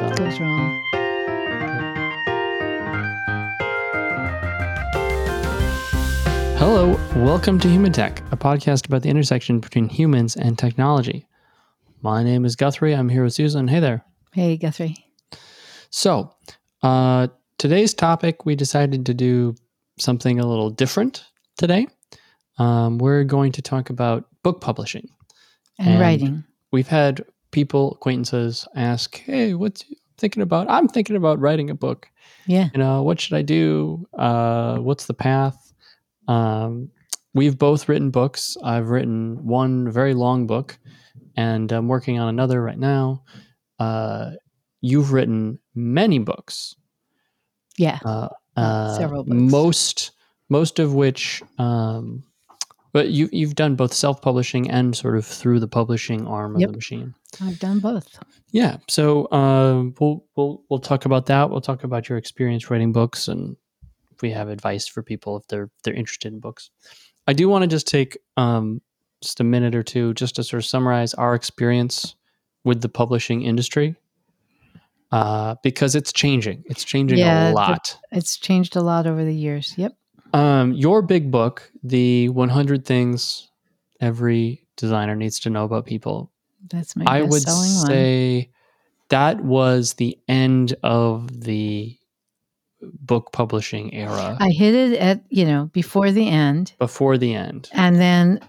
goes on. Goes wrong. Hello, welcome to Human Tech, a podcast about the intersection between humans and technology. My name is Guthrie. I'm here with Susan. Hey there. Hey, Guthrie. So, uh, today's topic, we decided to do something a little different today. Um, we're going to talk about book publishing. And, And- writing. We've had people, acquaintances, ask, "Hey, what's you thinking about? I'm thinking about writing a book. Yeah. You know, what should I do? Uh, what's the path?" Um, we've both written books. I've written one very long book, and I'm working on another right now. Uh, you've written many books. Yeah. Uh, Uh, uh, several books. Most, most of which, um, but you you've done both self publishing and sort of through the publishing arm Yep. of the machine. I've done both. Yeah, so um, we'll we'll we'll talk about that. We'll talk about your experience writing books, and if we have advice for people if they're they're interested in books. I do want to just take um, just a minute or two just to sort of summarize our experience with the publishing industry, uh, because it's changing. It's changing Yeah, a lot. It's changed a lot over the years. Yep. Um, your big book, the 100 Things Every Designer Needs to Know About People, That's my I would best-selling one. say that was the end of the book publishing era I hit it at, you know, before the end. before the end. And then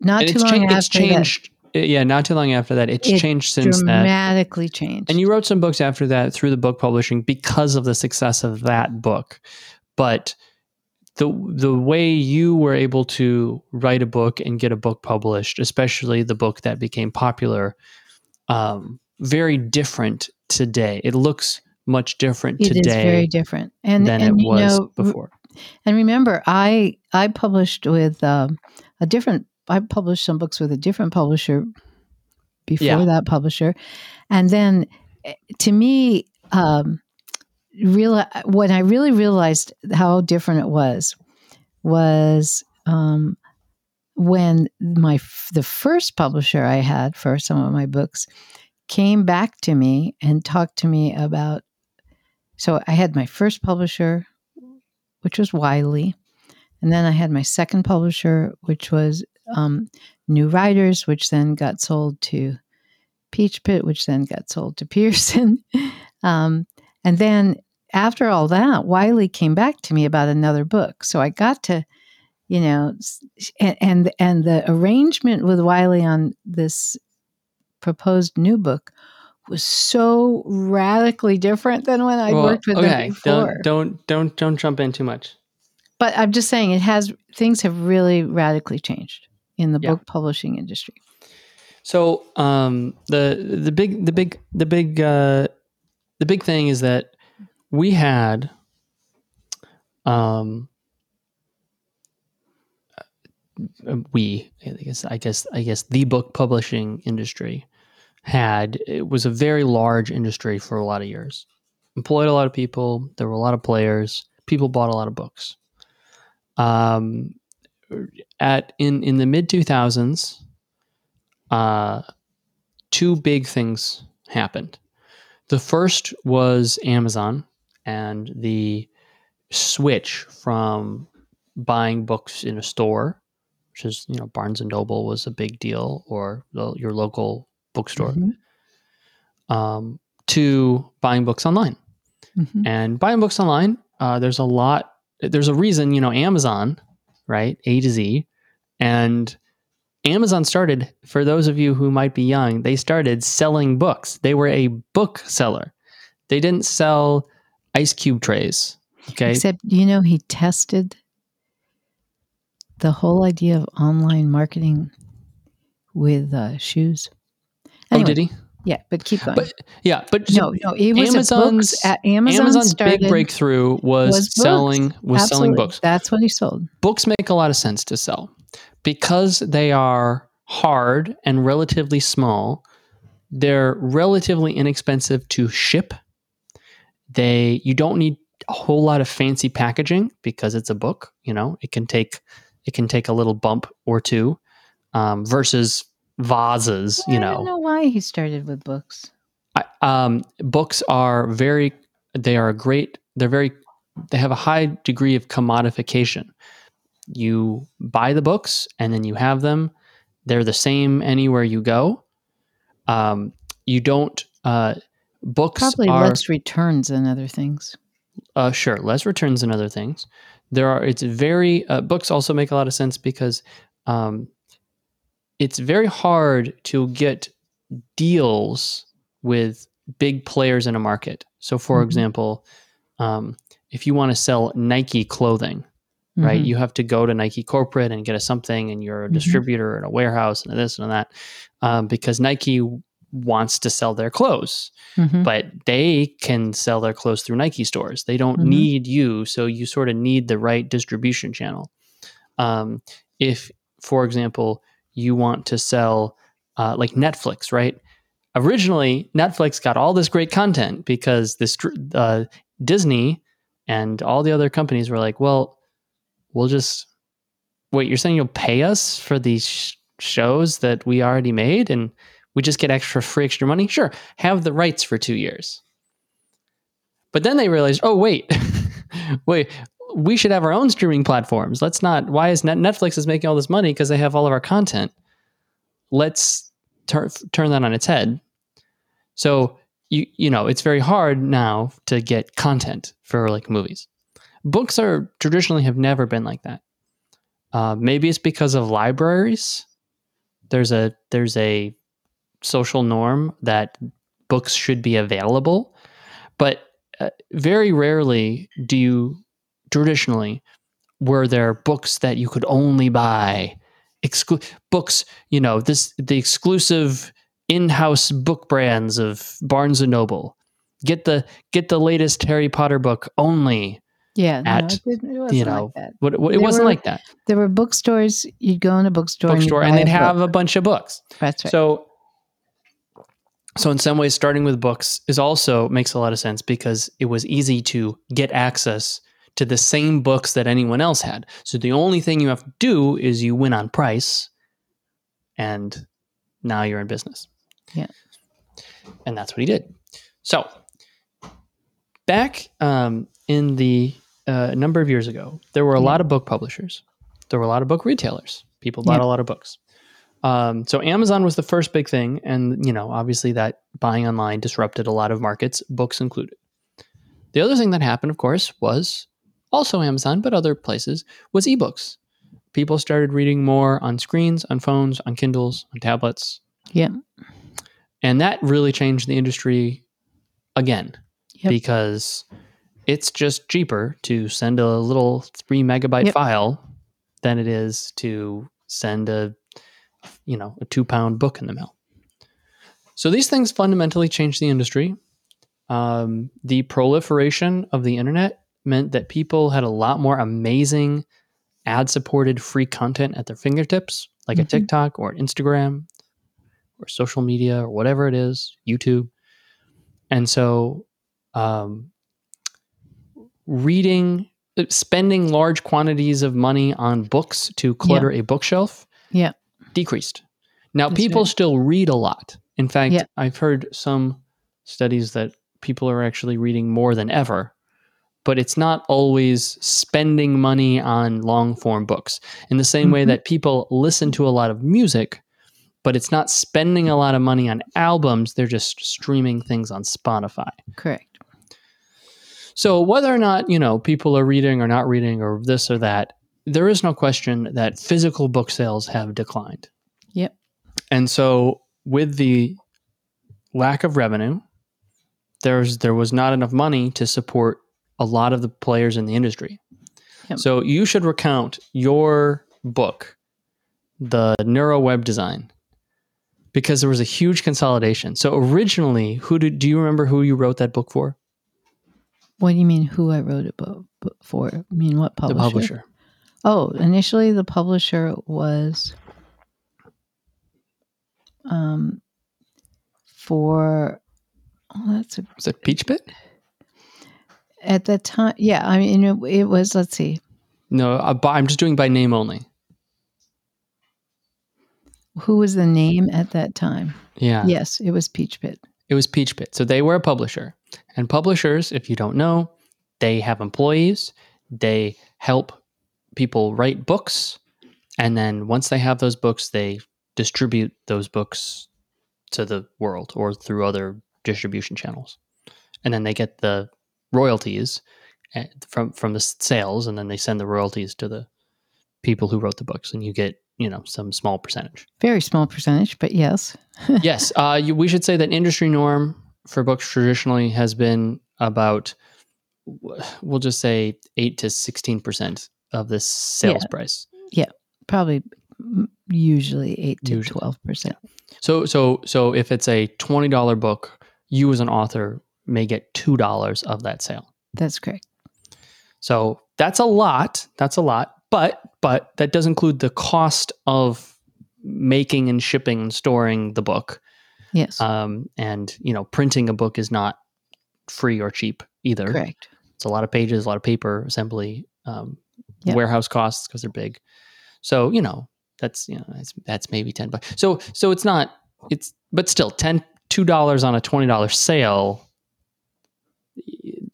not And too it's, long cha- after it's changed. Uh, yeah, not too long after that. It's It changed that, since that. dramatically changed. And you wrote some books after that through the book publishing because of the success of that book. But the the way you were able to write a book and get a book published, especially the book that became popular, um, very different today. It looks much different It is today very different. And, than and it you was know, before. And remember, I I published with um, a different. I published some books with a different publisher before Yeah. that publisher, and then eh, to me, um, real when I really realized how different it was was um, when my the first publisher I had for some of my books came back to me and talked to me about. So I had my first publisher which was Wiley. And then I had my second publisher, which was um, New Riders, which then got sold to Peachpit, which then got sold to Pearson. um, and then after all that, Wiley came back to me about another book. So I got to, you know, and and, and the arrangement with Wiley on this proposed new book was so radically different than when I Well, worked with them okay, before don't don't don't don't jump in too much. but I'm just saying it has things have really radically changed in the Yeah. book publishing industry. So um, the the big the big the big uh, the big thing is that we had um, we I guess I guess I guess the book publishing industry had it was a very large industry for a lot of years. Employed a lot of people. There were a lot of players. People bought a lot of books. Um, at in in the mid two thousands, uh, two big things happened. The first was Amazon and the switch from buying books in a store, which is you know Barnes and Noble was a big deal, or the, your local bookstore, Mhm. um, to buying books online. Mhm. And buying books online, uh, there's a lot. There's a reason, you know, Amazon, right? A to Z, and Amazon started. For those of you who might be young, they started selling books. They were a book seller. They didn't sell ice cube trays. Okay, Except you know he tested the whole idea of online marketing with uh, shoes. oh, did he? Yeah, but keep going. But yeah, but no, no, it was Amazon's- books. Amazon Amazon's big breakthrough was, was books. selling was selling books. That's what he sold. books make a lot of sense to sell because they are hard and relatively small. They're relatively inexpensive to ship. They you don't need a whole lot of fancy packaging because it's a book. You know, it can take it can take a little bump or two um, versus vases. You I don't know, know why he started with books. I, um, books are very they are a great they're very they have a high degree of commodification you buy the books and then you have them they're the same anywhere you go um, you don't uh, books Probably are less returns than other things. uh, sure less returns than other things there are it's very uh, books also make a lot of sense because um, it's very hard to get deals with big players in a market so for Mhm. example um, if you want to sell nike clothing right Mhm. you have to go to nike corporate and get a something and you're a Mhm. distributor and a warehouse and this and that um, because nike wants to sell their clothes Mhm. but they can sell their clothes through Nike stores. They don't Mhm. need you, so you sort of need the right distribution channel. Um, if, for example, you want to sell uh, like Netflix, right? Originally, Netflix got all this great content because this uh, Disney and all the other companies were like, "Well, we'll just wait. You're saying you'll pay us for these sh- shows that we already made, and we just get extra free extra money? Sure, have the rights for two years." But then they realized, oh wait, wait, we should have our own streaming platforms. Let's not. Why is Net- Netflix is making all this money because they have all of our content? Let's turn turn that on its head. So you you know it's very hard now to get content for like movies. Books are traditionally have never been like that. Uh, maybe it's because of libraries. There's a there's a social norm that books should be available, but uh, very rarely do you traditionally were there books that you could only buy exclu- books you know this the exclusive in-house book brands of barnes and noble get the get the latest harry potter book only Yeah, no, at, it, it wasn't you know, like that. what, what, it There wasn't were like that There were bookstores. You'd go in a bookstore, bookstore and, and they'd have book. a bunch of books That's right. So, so in some ways, starting with books is also makes a lot of sense because it was easy to get access to the same books that anyone else had. So the only thing you have to do is you win on price, and now you're in business. Yeah. and that's what he did. So, back um, in the uh, number of years ago, there were a Yeah. lot of book publishers. There were a lot of book retailers. People bought Yeah. a lot of books. Um, so Amazon was the first big thing, and you know, obviously that buying online disrupted a lot of markets, books included. The other thing that happened, of course, was also Amazon, but other places, was ebooks. People started reading more on screens, on phones, on Kindles, on tablets, yeah, and that really changed the industry again Yep. because it's just cheaper to send a little three megabyte Yep. file than it is to send a you know a two pound book in the mail so these things fundamentally changed the industry um, the proliferation of the internet meant that people had a lot more amazing ad supported free content at their fingertips like a Mhm. tiktok or instagram or social media or whatever it is, YouTube. And so, um, reading, uh, spending large quantities of money on books to clutter a bookshelf, Yeah. Decreased. Now, That's people right. still read a lot. In fact, Yeah. I've heard some studies that people are actually reading more than ever. But it's not always spending money on long form books. In the same way Mhm. that people listen to a lot of music, but it's not spending a lot of money on albums. They're just streaming things on Spotify. correct. So whether or not, you know, people are reading or not reading or this or that, there is no question that physical book sales have declined. Yep. And so with the lack of revenue, there's there was not enough money to support a lot of the players in the industry. Yep. So you should recount your book, the Neuro Web Design, because there was a huge consolidation. So originally, who did do you remember who you wrote that book for? What do you mean? Who I wrote it for? I mean, what publisher? The publisher. Oh, initially the publisher was um for oh, that's a, Was it Peachpit? at that time. Yeah, I mean it, it was. Let's see, No, uh, by- I'm just doing by name only. who was the name at that time? Yeah. Yes, it was Peachpit. It was Peachpit. So they were a publisher. And publishers, if you don't know, they have employees, they help people write books. And then once they have those books, they distribute those books to the world or through other distribution channels. And then they get the royalties eh, from from the sales and then they send the royalties to the people who wrote the books and you get, you know, some small percentage. Very small percentage, but yes. yes, uh, you, we should say that industry norm for books traditionally has been about, we'll just say eight to sixteen percent of the sales Yeah. price. Yeah, probably usually 8 to 12%. So, so, so if it's a twenty dollar book, you as an author may get two dollars of that sale. That's correct. So that's a lot. That's a lot. But but that does include the cost of making and shipping and storing the book. Yes. Um, and you know, printing a book is not free or cheap either. correct. It's a lot of pages, a lot of paper, assembly, um, Warehouse costs because they're big. So you know that's you know that's, that's maybe ten bucks. So so it's not it's but still ten two dollars on a twenty dollar sale.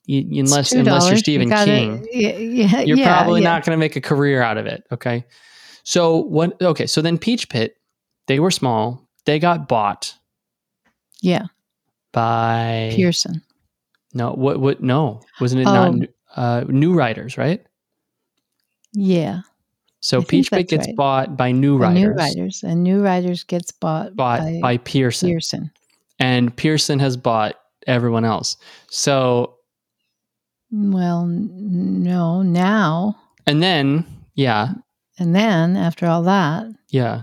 y- unless unless you're $2. You Stephen gotta- King, Yeah, yeah, you're yeah, probably not going to make a career out of it. Okay. So what? Okay. So then Peachpit, they were small. They got bought Yeah. by Pearson. no. What? What? No, wasn't it Oh. not uh, New Riders? Right. Yeah. So I think Peachpit gets right. bought by New The Writers, New Riders. And New Riders gets bought, bought by, by, Pearson, Pearson. and Pearson has bought everyone else. So Well, no, now. and then yeah, And then after all that, yeah,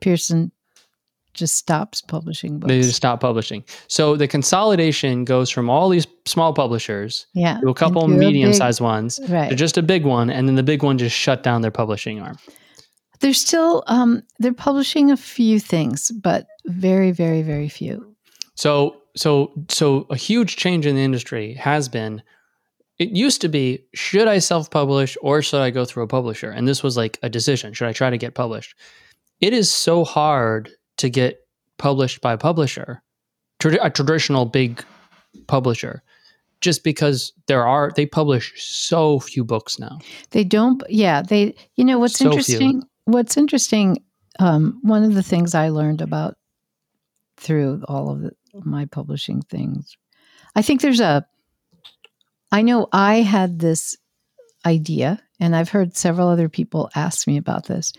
Pearson just stops publishing books. they just stop publishing. So the consolidation goes from all these small publishers yeah. to a couple big- medium-sized ones Right. to just a big one, and then the big one just shut down their publishing arm. They're still um, they're publishing a few things, but very, very, very few. So so so a huge change in the industry has been it used to be should I self-publish or should I go through a publisher? And this was like a decision, should I try to get published? It is so hard to get published by a publisher, trad- a traditional big publisher, just because there are they publish so few books now. They don't. Yeah, they. You know what's So few. interesting? What's interesting? Um, one of the things I learned about through all of the, my publishing things, I think there's a. I know I had this idea, and I've heard several other people ask me about this.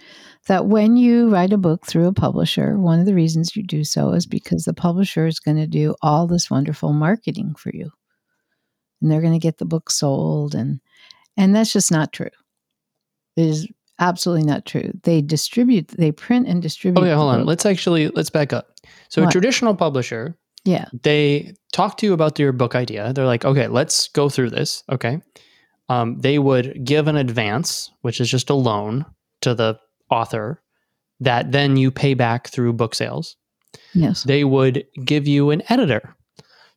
That when you write a book through a publisher, one of the reasons you do so is because the publisher is going to do all this wonderful marketing for you, and they're going to get the book sold, and and that's just not true. It is absolutely not true. They distribute, they print and distribute. Okay, the hold on. Let's actually let's back up. So a traditional publisher Yeah, they talk to you about your book idea. They're like, okay, let's go through this. Okay. Um, they would give an advance, which is just a loan to the author that then you pay back through book sales. yes, They would give you an editor.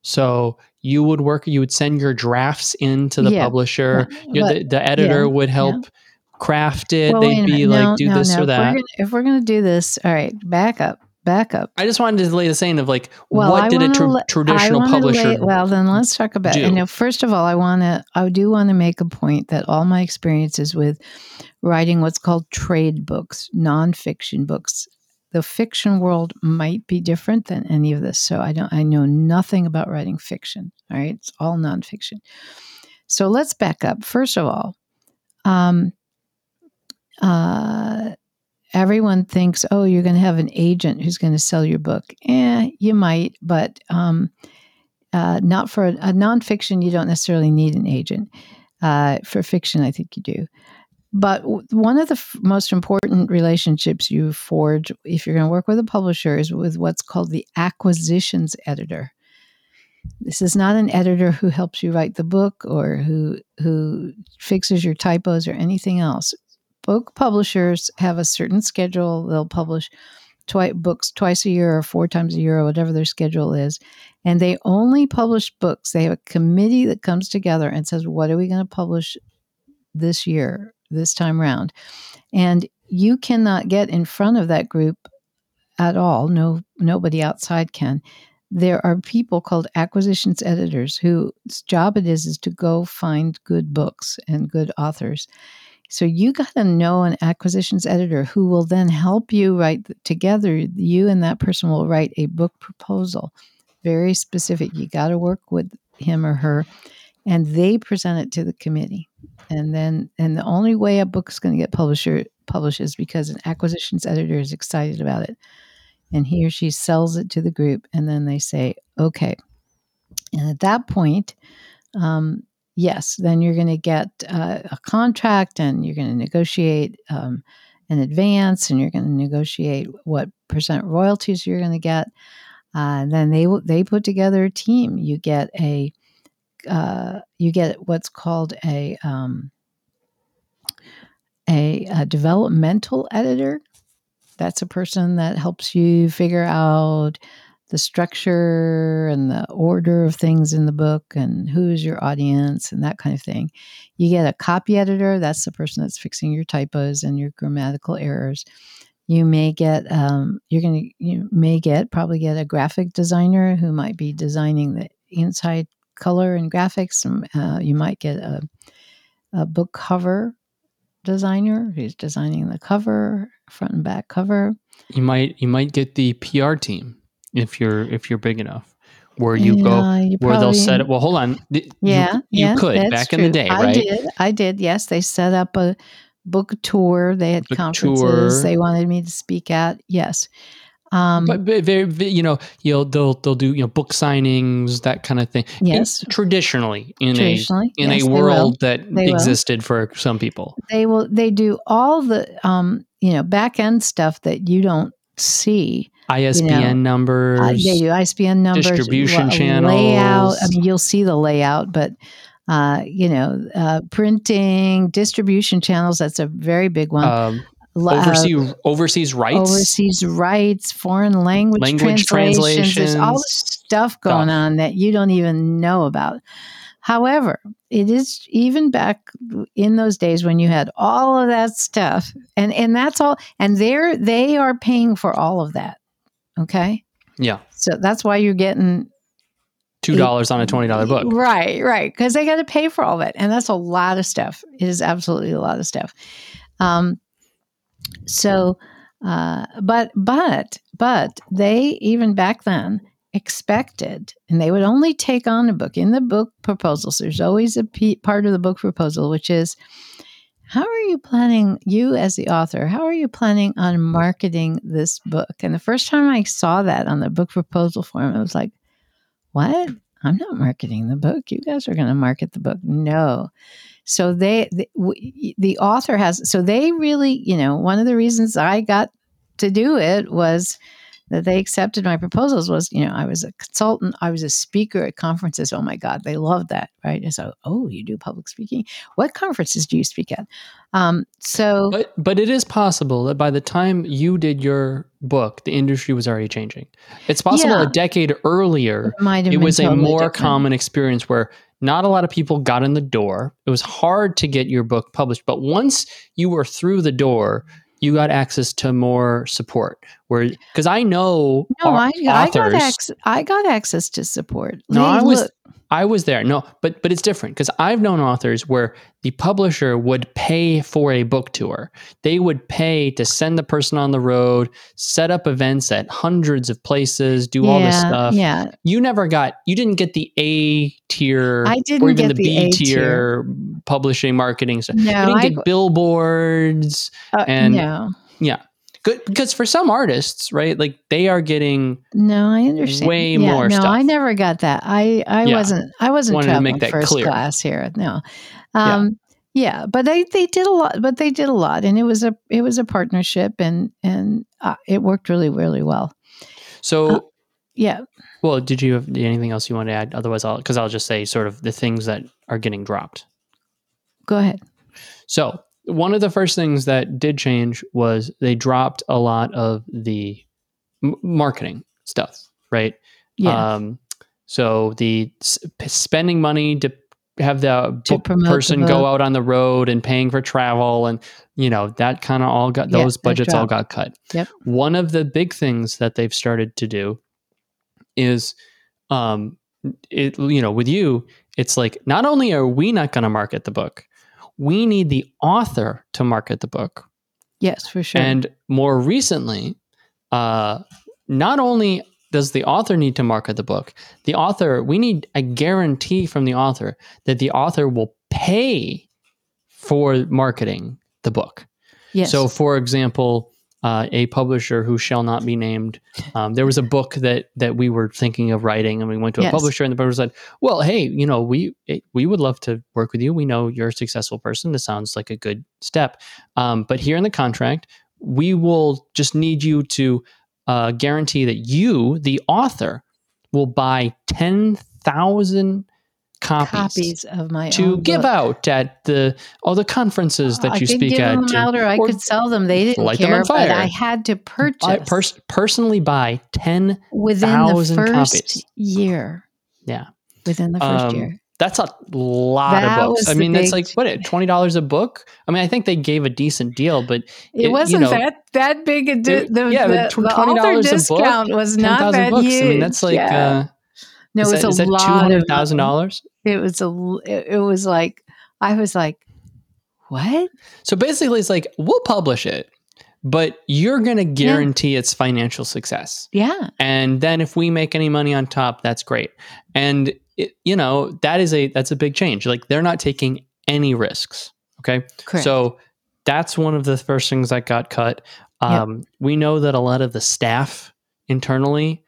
So you would work, you would send your drafts into the Yeah, publisher. But- You- the, the editor yeah, would help craft it. Well, They'd be minute. like, No, do no, this no. or that. If we're going to do this, all right, back up, back up. I just wanted to lay the saying of like, Well, what I did a tra- la- traditional publisher lay- well, then let's talk about. do? You know, first of all, I want to. I do want to make a point that all my experiences with writing what's called trade books, nonfiction books, the fiction world might be different than any of this. So I don't. I know nothing about writing fiction. All right, it's all nonfiction. So let's back up. First of all, um, uh, everyone thinks, oh, you're going to have an agent who's going to sell your book. Eh, you might, but um, uh, not for a, a nonfiction. You don't necessarily need an agent. Uh, for fiction, I think you do. But w- one of the f- most important relationships you forge if you're going to work with a publisher is with what's called the acquisitions editor. This is not an editor who helps you write the book or who who fixes your typos or anything else. Book publishers have a certain schedule. They'll publish twi- books twice a year or four times a year or whatever their schedule is. And they only publish books. They have a committee that comes together and says, What are we going to publish this year, this time round? And you cannot get in front of that group at all. No, nobody outside can there are people called acquisitions editors whose job it is is to go find good books and good authors. So you got to know an acquisitions editor who will then help you write together. You and that person will write a book proposal, very specific. You got to work with him or her, and they present it to the committee. And then, and the only way a book is going to get publisher published is because an acquisitions editor is excited about it, and he or she sells it to the group, and then they say, okay. And at that point, um, yes, then you're going to get uh, a contract and you're going to negotiate um, an advance and you're going to negotiate what percent royalties you're going to get. Uh, then they they put together a team. You get a uh, you get what's called a, um, a a developmental editor. That's a person that helps you figure out the structure and the order of things in the book and who's your audience and that kind of thing. You get a copy editor, that's the person that's fixing your typos and your grammatical errors. You may get, um, you're to, you may get, probably get a graphic designer who might be designing the inside color and graphics. Uh, you might get a, a book cover designer who's designing the cover, front and back cover. You might, you might get the PR team if you're if you're big enough where you yeah, go you where they'll set it well hold on yeah you, you yeah, could back true. in the day right i did i did yes they set up a book tour they had book conferences tour. they wanted me to speak at yes um, but, but very, you know, you'll they'll they'll do you know book signings that kind of thing. Yes, in, traditionally in traditionally, a in yes, a world that they existed will. for some people, they will they do all the um you know back end stuff that you don't see ISBN you know, numbers. Uh, do ISBN numbers, distribution channels, layout. I mean, you'll see the layout, but uh, you know, uh, printing, distribution channels. That's a very big one. Um, overseas, overseas rights, overseas rights, foreign language, language translations. translations. There's all this stuff going stuff. on that you don't even know about. However, it is even back in those days when you had all of that stuff, and and that's all, and they're they are paying for all of that. Okay. Yeah. So that's why you're getting two dollars on a twenty dollar book. Right, right. Because they got to pay for all that, and that's a lot of stuff. It is absolutely a lot of stuff. Um, so, uh, but but but they even back then expected, and they would only take on a book in the book proposals. There's always a p- part of the book proposal which is how are you planning, you as the author, how are you planning on marketing this book? And the first time I saw that on the book proposal form, I was like, what? I'm not marketing the book. You guys are going to market the book. No. So they, the, the author has, so they really, you know, one of the reasons I got to do it was that they accepted my proposals was, you know, I was a consultant, I was a speaker at conferences. Oh my God, they loved that, right? And so, oh, you do public speaking. What conferences do you speak at? Um, so, but but it is possible that by the time you did your book, the industry was already changing. It's possible yeah, a decade earlier, it, it was totally a more different. common experience where not a lot of people got in the door. It was hard to get your book published, but once you were through the door, you got access to more support where because i know no I, I, got access, I got access to support no i was look. I was there. No but but it's different because i've known authors where the publisher would pay for a book tour. They would pay to send the person on the road set up events at hundreds of places do yeah, all this stuff. yeah. You never got you didn't get the a tier I didn't or even the, the b tier. publishing marketing stuff. No, you didn't I, get billboards uh, and no. Yeah good because for some artists, right? Like they are getting no, I understand way yeah, more. No, stuff. I never got that. I I yeah. wasn't I wasn't Wanted traveling first clear. class here. No, um, yeah. yeah. but they they did a lot. But they did a lot, and it was a it was a partnership, and and uh, it worked really really well. So. Uh, yeah. Well, did you have anything else you want to add? Otherwise, I'll because I'll just say sort of the things that are getting dropped. Go ahead. So one of the first things that did change was they dropped a lot of the m- marketing stuff, right? Yeah. Um, so the s- spending money to have the book person the go out on the road and paying for travel and you know that kind of all got those budgets all got cut. Yep. One of the big things that they've started to do is um it you know with you it's like not only are we not going to market the book we need the author to market the book Yes, for sure. and more recently uh not only does the author need to market the book the author we need a guarantee from the author that the author will pay for marketing the book yes. so, for example, uh, a publisher who shall not be named, um, there was a book that that we were thinking of writing, and we went to a Yes. publisher, and the publisher said, "Well, hey, you know, we we would love to work with you. We know you're a successful person. This sounds like a good step, um, but here in the contract, we will just need you to uh, guarantee that you, the author, will buy ten thousand." Copies, copies of my to give book. out at the all the conferences that I you speak give at. them out, or I or could sell them. They didn't light them care, on but. I had to purchase I pers- personally buy 10 within the first copies. year. Yeah. within the first Um, year. that's a lot That of books i mean that's like what $20 a book i mean i think they gave a decent deal but It, you wasn't know, that that big a di- it- the, yeah, the, the $20 a book, discount was not 10000 that huge. i mean that's like yeah. uh no, is it was that, a is that lot of $200000 It was a it, was like I was like, what? so basically it's like we'll publish it but you're going to guarantee its financial success. Yeah, and then if we make any money on top that's great. And it, you know that is a that's a big change. Like they're not taking any risks okay? Correct. so that's one of the first things that got cut. Yep. um, we know that a lot of the staff internally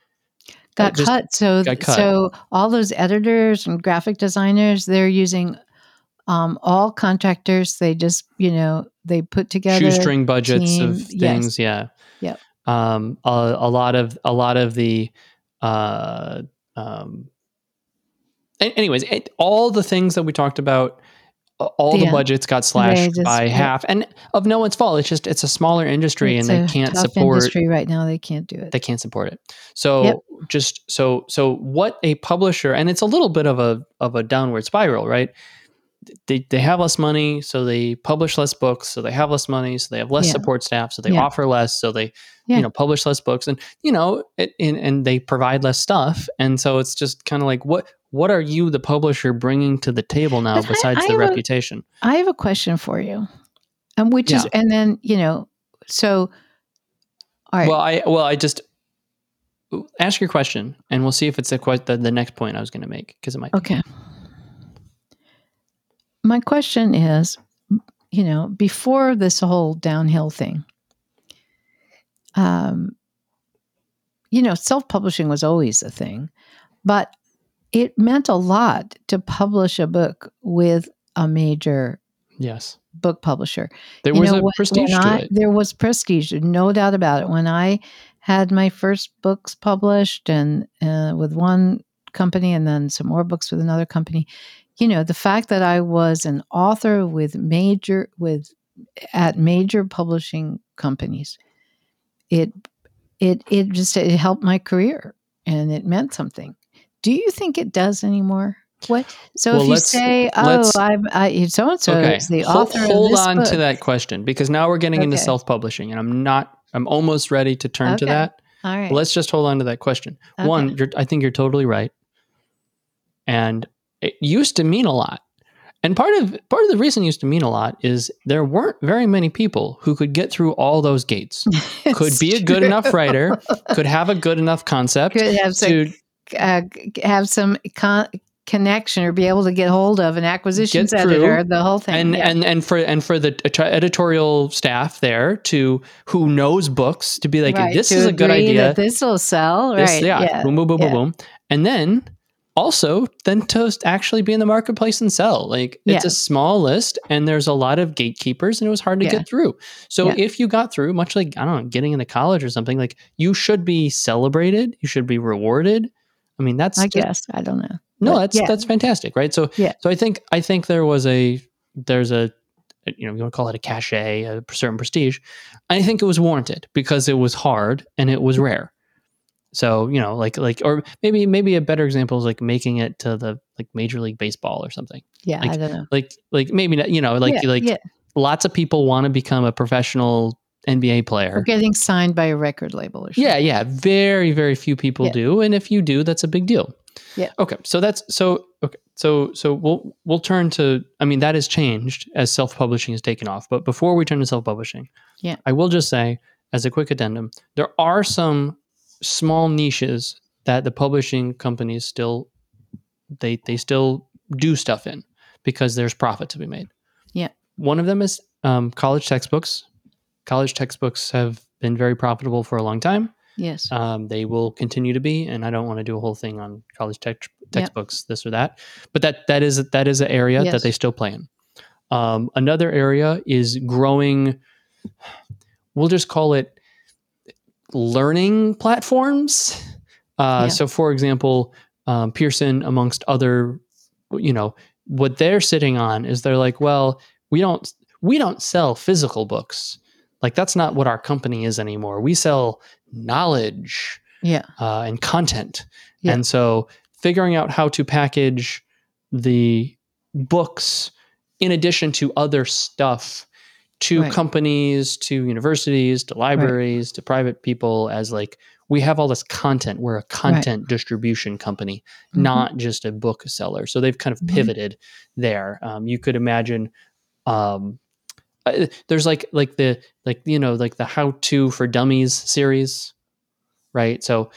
got cut. So got cut. so all those editors and graphic designers, they're using um, all contractors. They just you know they put together shoestring budgets team, of yes. things yeah Yep. um, a, a lot of a lot of the uh, um, anyways it, all the things that we talked about all the budgets got slashed just- by yeah. half and of no one's fault it's just it's a smaller industry It's and they can't support industry right now. They can't do it. they can't support it. So Yep. just so so what a publisher and it's a little bit of a of a downward spiral, right? They they have less money, so they publish less books, so they have less money, so they have less Yeah. support staff, so they offer less, so they Yeah. you know publish less books and you know it, and, and they provide less stuff and so it's just kind of like what what are you the publisher bringing to the table now But besides I the reputation I have a question for you, and which is, and then you know, so all right, well i well i just ask your question and we'll see if it's the the, the next point i was going to make because it might be. okay. My question is, you know, before this whole downhill thing, um, you know, self-publishing was always a thing, but it meant a lot to publish a book with a major yes book publisher. there You was know, a when- prestige when I- There was prestige, no doubt about it. When I had my first books published and uh, with one company and then some more books with another company, you know, the fact that I was an author with major with at major publishing companies, it it it just it helped my career and it meant something. Do you think it does anymore? What? So Well, if you say, "Oh, I'm I, so and so okay is the Hol- author," hold, on book. to that question because now we're getting into self-publishing and i'm not i'm almost ready to turn to that All right. let's just hold on to that question Okay. one you're, i think you're totally right and it used to mean a lot and part of part of the reason used to mean a lot is there weren't very many people who could get through all those gates could be a good true. enough writer could have a good enough concept could have some, to uh, have some con- connection or be able to get hold of an acquisitions through, editor, the whole thing. and yeah. and and for and for the editorial staff there to who knows books to be like Right, this is a good idea This will sell, This- right? yeah, Yeah. boom boom boom yeah. boom boom and then also then to actually be in the marketplace and sell like it's Yeah. a small list and there's a lot of gatekeepers and it was hard to Yeah. get through so Yeah. if you got through much like i don't know getting into college or something like you should be celebrated you should be rewarded i mean that's I guess I don't know. no But that's that's fantastic right so Yeah. so i think i think there was a there's a you know you want to call it a cachet a certain prestige i think it was warranted because it was hard and it was mm. rare so you know like like or maybe maybe a better example is like making it to the like major league baseball or something Yeah, Like, I don't know. like like maybe not you know like yeah, like yeah, lots of people want to become a professional NBA player. Or getting signed by a record label or something. Yeah, yeah. Very, very few people Yeah. do, and if you do, that's a big deal. Yeah. Okay. So that's so okay. So so we'll we'll turn to. I mean, that has changed as self publishing has taken off. But before we turn to self publishing, Yeah. I will just say as a quick addendum, there are some small niches that the publishing companies still they they still do stuff in because there's profit to be made. Yeah. One of them is um, college textbooks. College textbooks have been very profitable for a long time. Yes. Um, they will continue to be, and I don't want to do a whole thing on college tech textbooks, this or that. But that that is that is an area Yes. that they still play in. Um, another area is growing. We'll just call it learning platforms. Uh, Yeah. So, for example, um, Pearson, amongst other, you know, what they're sitting on is they're like, well, we don't we don't sell physical books. Like that's not what our company is anymore. We sell knowledge yeah. uh, and content. Yeah. And so figuring out how to package the books in addition to other stuff to Right. companies, to universities, to libraries, to private people as like we have all this content. We're a content distribution company, Mhm. not just a book seller. So they've kind of Mhm. pivoted there. Um, you could imagine um, uh, there's like like the like you know like the how to for dummies series right so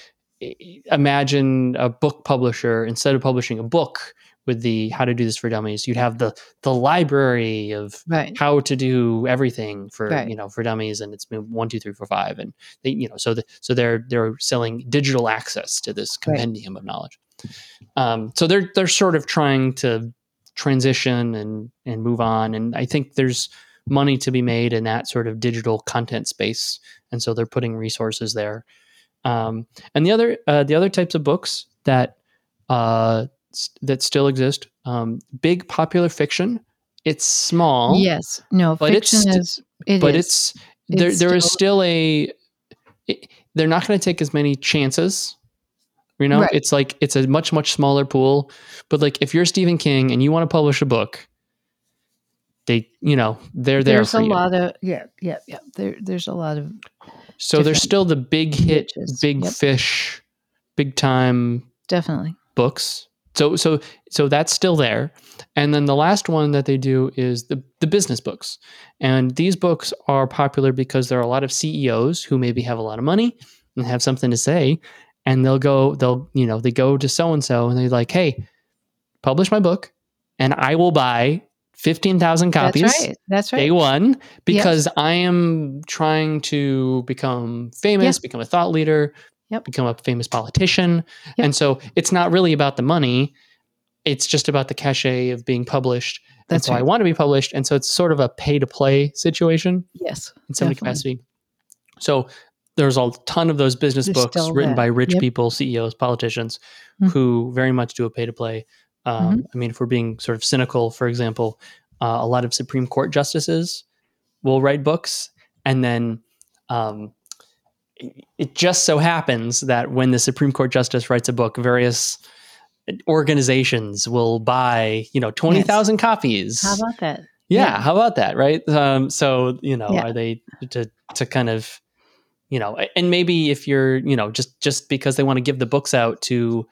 imagine a book publisher instead of publishing a book with the how to do this for dummies you'd have the the library of Right. how to do everything for Right. you know for dummies and it's been one two three four five and they you know so the, so they're they're selling digital access to this Right. compendium of knowledge um, so they're they're sort of trying to transition and and move on and i think there's money to be made in that sort of digital content space and so they're putting resources there um, and the other uh, the other types of books that uh, that still exist um, big popular fiction it's small Yes. No, But it's fiction st- is. It but is. it's there It's there is still- still a it, they're not going to take as many chances you know Right. it's like it's a much much smaller pool but like if you're stephen king and you want to publish a book they you know they're there there's a you lot of yeah yeah yeah. There there's a lot of so there's still the big hit niches. big Yep. fish big time definitely books so so so that's still there. And then the last one that they do is the the business books. And these books are popular because there are a lot of CEOs who maybe have a lot of money and have something to say. And they'll go they'll you know they go to so and so and they're like hey publish my book and I will buy 15,000 copies That's right. That's right. day one because I am trying to become famous, become a thought leader, Yep. become a famous politician. Yep. And so it's not really about the money. It's just about the cachet of being published. That's so I want to be published. And so it's sort of a pay to play situation Yes. in some Definitely. capacity. So there's a ton of those business There's books written that. by rich Yep. people, CEOs, politicians, Mhm. who very much do a pay to play. Um, Mm-hmm. I mean, if we're being sort of cynical, for example, uh, a lot of Supreme Court justices will write books, and then um, it- just so happens that when the Supreme Court justice writes a book, various organizations will buy, you know, twenty thousand copies. How about that? Yeah, Yeah. how about that, right? Um, so you know, Yeah. are they to to kind of, you know, and maybe if you're, you know, just just because they want to give the books out to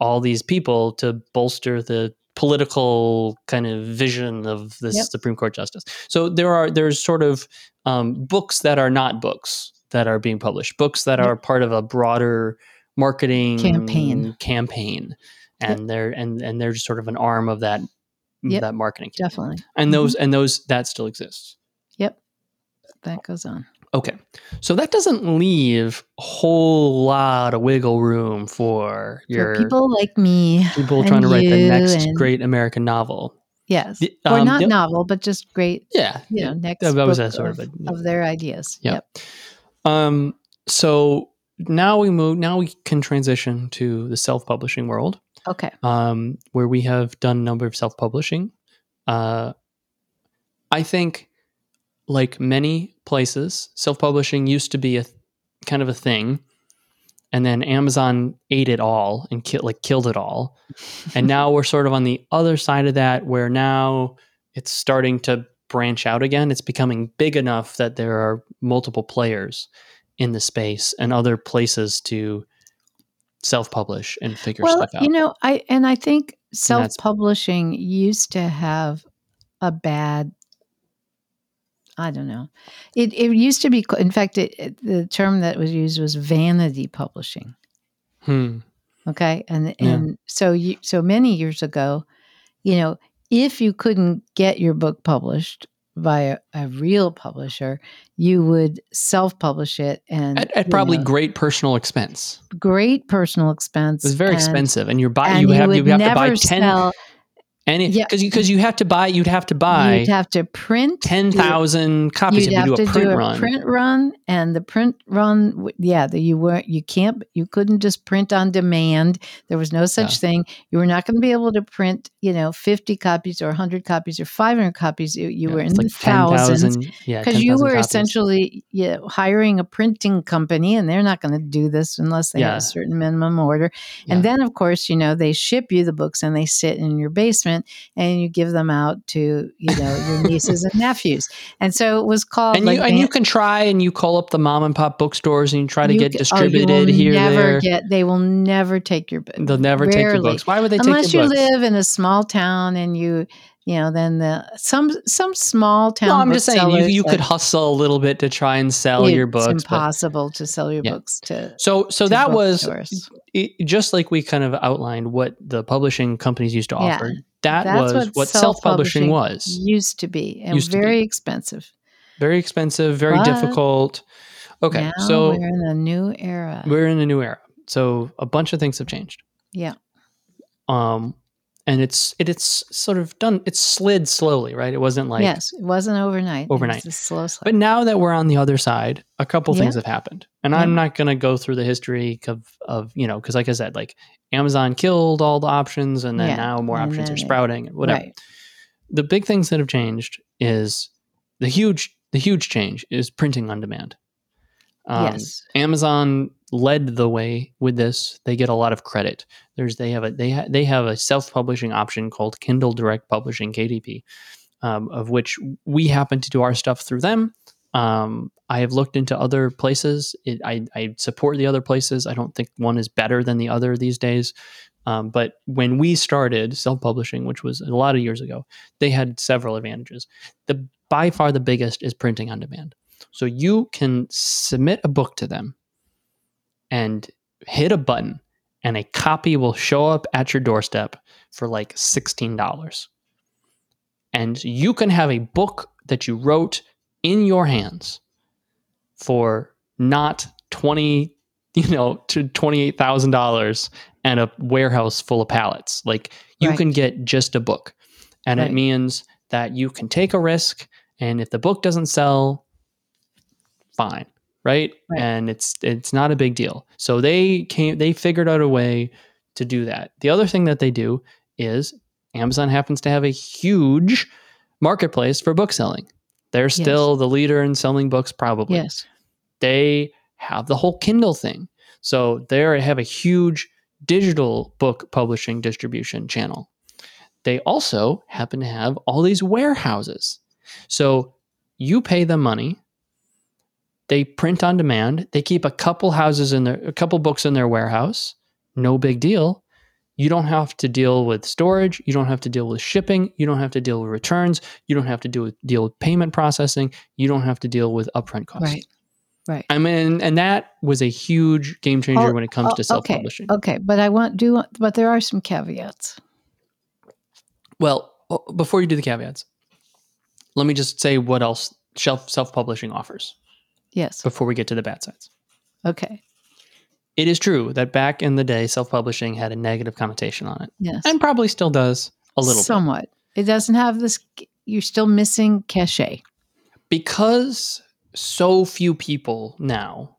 all these people to bolster the political kind of vision of this Yep. Supreme Court justice. So there are there's sort of um, books that are not books that are being published, books that Yep. are part of a broader marketing Campaign. campaign, Yep. and they're and and they're just sort of an arm of that Yep. that marketing campaign Definitely. and those and those that still exists Yep. That goes on. okay so that doesn't leave a whole lot of wiggle room for your For people like me. people trying to write the next great american novel Yes. The- or um, not yep. novel, but just great, yeah you know, next that was sort of, of a- of their ideas. Yeah. Yep. Um so now we move now we can transition to the self-publishing world Okay. um, where we have done a number of self-publishing. Uh, I think, like many places, self-publishing used to be a th- kind of a thing, and then Amazon ate it all and ki- like killed it all, and now we're sort of on the other side of that, where now it's starting to branch out again. It's becoming big enough that there are multiple players in the space and other places to self-publish and figure well, stuff out. you know, I and I think self-publishing used to have a bad. I don't know. It it used to be. In fact, it, it- the term that was used was vanity publishing. Hmm. Okay, and Yeah. and so you so many years ago, you know, if you couldn't get your book published by a, real publisher, you would self-publish it and At, at probably know, great personal expense. great personal expense. It was very and- expensive, and you're buy And you you, have you have to buy ten sell. And Yeah. because because you have to buy you'd have to buy You'd have to print ten thousand copies You'd you have do to do a run. print run, and the print run, yeah, the, you weren't, you can't, you couldn't just print on demand. There was no such Yeah. thing. You were not going to be able to print, you know, fifty copies or hundred copies or five hundred copies. You, you Yeah, were in the like 10,000 thousands Yeah, because you were copies. essentially you know, hiring a printing company, and they're not going to do this unless they have a certain minimum order. Yeah. And then, of course, you know, they ship you the books and they sit in your basement, and you give them out to you know your nieces and nephews. And so it was called and like you and you can try and you call up the mom and pop bookstores and you try to you get oh, you distributed will here never there. Get, they will never take your book. They'll never take your books. Why would they Unless you books? live in a small town and you, you know, then the some some small town. no, I'm just saying you, you could hustle a little bit to try and sell your it's books. But impossible to sell your Yeah. books to. so so to that was it, just like we kind of outlined what the publishing companies used to Yeah. offer. That That's was what self-publishing self-publishing was. used to be and to be. very expensive. Very expensive, very But difficult. Okay, so we're in a new era. we're in a new era. So a bunch of things have changed. Yeah. Um, and it's it, it's sort of done. It's slid slowly, right? It wasn't like. yes, it wasn't overnight. Overnight. It slow slide. But now that we're on the other side, a couple things have happened, and I'm not going to go through the history of of you know because like I said, like Amazon killed all the options, and then Yeah, now more and options then are sprouting and whatever. Right. The big things that have changed is the huge the huge change is printing on demand. Um, yes. Amazon led the way with this. They get a lot of credit. There's they have a they ha- they have a self publishing option called Kindle Direct Publishing (KDP), um, of which we happen to do our stuff through them. Um, I have looked into other places. It, I, I support the other places. I don't think one is better than the other these days. Um, but when we started self publishing, which was a lot of years ago, they had several advantages. The by far the biggest is printing on demand. So you can submit a book to them and hit a button, and a copy will show up at your doorstep for like $16. And you can have a book that you wrote in your hands for not 20 you know to $28,000 and a warehouse full of pallets. Like you Right. can get just a book. And it means that you can take a risk and if the book doesn't sell fine, right? Right. And it's it's not a big deal. So they came they figured out a way to do that. The other thing that they do is Amazon happens to have a huge marketplace for book selling. They're Yes. still the leader in selling books probably Yes. they have the whole Kindle thing. So they have a huge digital book publishing distribution channel. They also happen to have all these warehouses. So you pay them money. They print on demand. They keep a couple houses in their a couple books in their warehouse. No big deal. You don't have to deal with storage. You don't have to deal with shipping. You don't have to deal with returns. You don't have to deal with, deal with payment processing. You don't have to deal with upfront costs. Right. Right. I mean, and that was a huge game changer Oh, when it comes oh, to self-publishing. Okay. Okay. But I want do but there are some caveats. Well, oh, before you do the caveats, let me just say what else self self-publishing offers Yes. before we get to the bad sides. Okay. It is true that back in the day, self-publishing had a negative connotation on it, Yes. and probably still does a little bit. Somewhat. It doesn't have this you're still missing cachet. because so few people now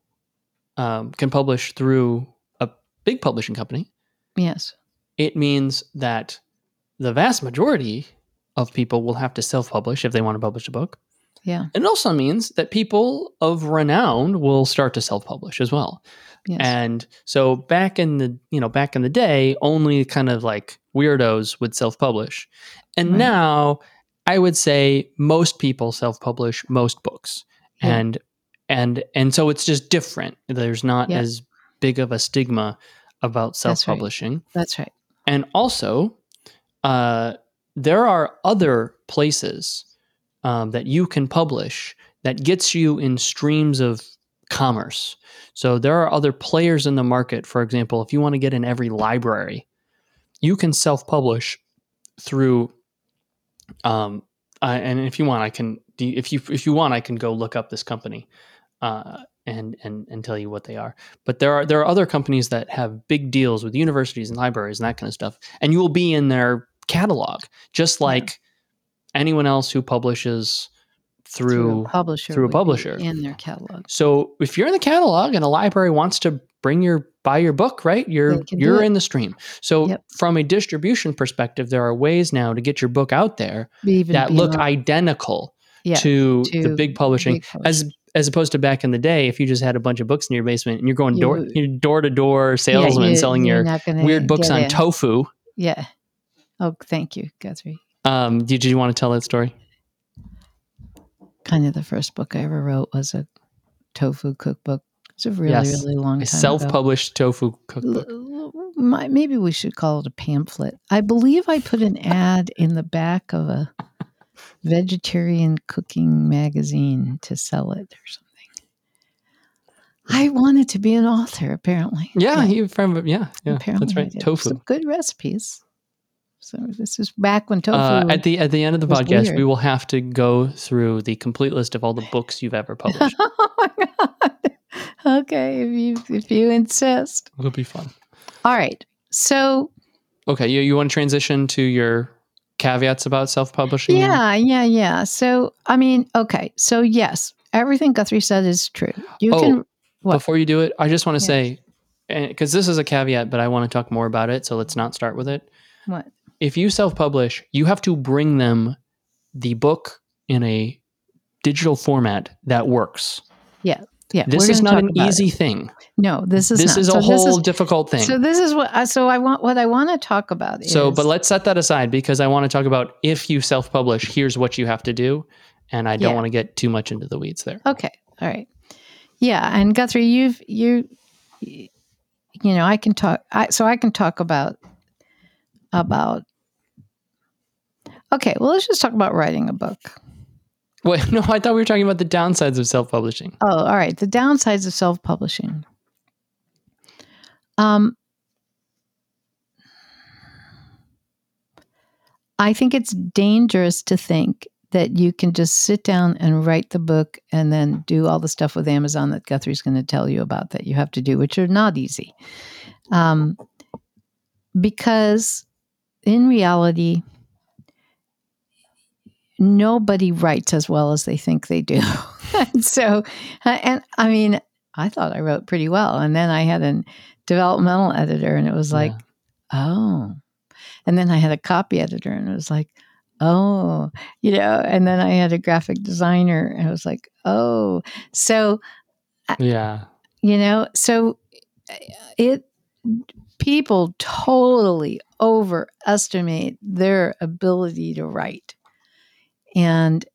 um, can publish through a big publishing company. Yes. It means that the vast majority of people will have to self-publish if they want to publish a book. Yeah. It also means that people of renown will start to self-publish as well. Yes. And so back in the you know back in the day, only kind of like weirdos would self-publish, and Right. now I would say most people self-publish most books, Yeah. and and and so it's just different. There's not Yeah. as big of a stigma about That's right. self-publishing, That's right. and also uh, there are other places um, that you can publish that gets you in streams of commerce. So there are other players in the market. For example, if you want to get in every library, you can self-publish through. Um, I, and if you want, I can. If you if you want, I can go look up this company, uh, and and and tell you what they are. But there are there are other companies that have big deals with universities and libraries and that kind of stuff, and you will be in their catalog, just like anyone else who publishes through a publisher. through a publisher. in their catalog. so if you're in the catalog and a library wants to bring your buy your book, right? You're They can do you're in the stream. So Yep. from a distribution perspective, there are ways now to get your book out there Even that look identical yeah, to, the big publishing big as as opposed to back in the day if you just had a bunch of books in your basement and you're going door You- you're door to door Yeah, salesman you- selling your weird books on tofu. Yeah. Oh, thank you, Guthrie. Um, did, you want to tell that story? Kind of the first book I ever wrote was a tofu cookbook. It's a really, Yes. really long A time self-published tofu cookbook. L- my- Maybe we should call it a pamphlet. I believe I put an ad in the back of a vegetarian cooking magazine to sell it or something. I wanted to be an author, apparently. Yeah, you from yeah, yeah. apparently That's right. Tofu. Some good recipes. So this is back when tofu. Uh, at the at the end of the podcast, we will have to go through the complete list of all the books you've ever published. oh my god. Okay, if you if you insist. It'll be fun. All right. So Okay, you you want to transition to your caveats about self-publishing? now? Yeah, yeah, yeah. So, I mean, okay. So, yes, everything Guthrie said is true. You Oh, can, what? Before you do it, I just want to Yeah. say, because this is a caveat, but I want to talk more about it. So let's not start with it. what? If you self-publish, you have to bring them the book in a digital format that works. Yeah, Yeah, This is not an easy it. thing. No, this is This not. is a So whole is- difficult thing. So this is what. I So I want what I want to talk about. So, but let's set that aside because I want to talk about if you self publish, here's what you have to do. And I don't Yeah. want to get too much into the weeds there. Okay. All right. Yeah, and Guthrie, you've you, you know, I can talk. I, so I can talk about about. Okay, well, let's just talk about writing a book. Wait, no, I thought we were talking about the downsides of self publishing. Oh, all right. The downsides of self publishing. Um, I think it's dangerous to think that you can just sit down and write the book and then do all the stuff with Amazon that Guthrie's going to tell you about that you have to do, which are not easy. Um, because in reality, nobody writes as well as they think they do. and so, uh, and I mean, I thought I wrote pretty well. And then I had a developmental editor, and it was like, oh. And then I had a copy editor, and it was like, oh, you know. And then I had a graphic designer, and it was like, oh. So, Yeah. you know, so uh, it, people totally overestimate their ability to write. And,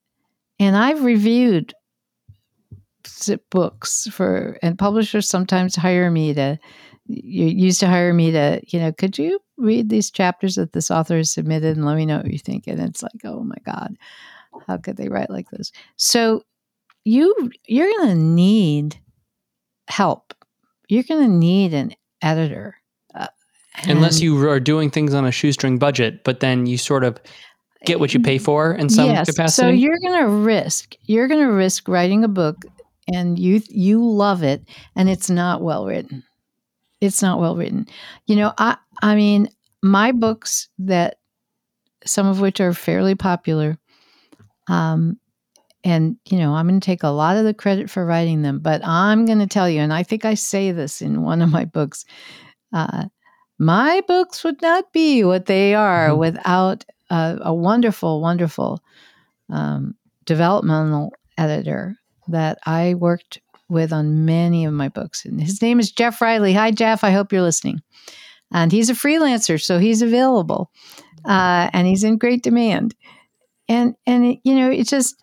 and I've reviewed books for and publishers sometimes hire me to you used to hire me to you know could you read these chapters that this author has submitted and let me know what you think? And it's like oh my god how could they write like this? So you you're going to need help. You're going to need an editor uh, Unless you are doing things on a shoestring budget, but then you sort of get what you pay for in some yes. capacity. So you're going to risk you're going to risk writing a book and you you love it and it's not well written. It's not well written. You know, I I mean, my books that some of which are fairly popular um and you know, I'm going to take a lot of the credit for writing them, but I'm going to tell you and I think I say this in one of my books uh my books would not be what they are Mhm. without a, a wonderful, wonderful um, developmental editor that I worked with on many of my books. And his name is Jeff Riley. Hi, Jeff. I hope you're listening. And he's a freelancer, so he's available uh, and he's in great demand. and and it, you know, it's just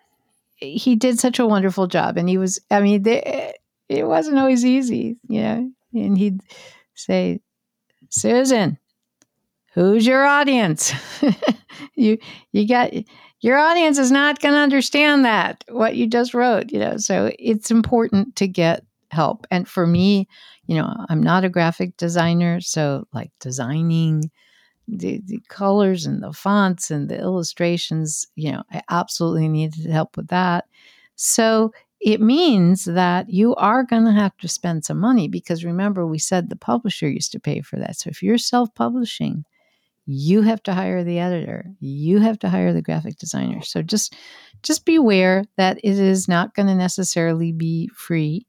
he did such a wonderful job, and he was. I mean, they, it wasn't always easy, you know. And he'd say, "Susan, who's your audience? you you got." Your audience is not going to understand that what you just wrote, you know. So it's important to get help. And for me, you know, I'm not a graphic designer, so like designing the, the colors and the fonts and the illustrations, you know, I absolutely needed help with that. So it means that you are going to have to spend some money because remember, we said the publisher used to pay for that. So if you're self publishing, you have to hire the editor. You have to hire the graphic designer. So just just beware that it is not going to necessarily be free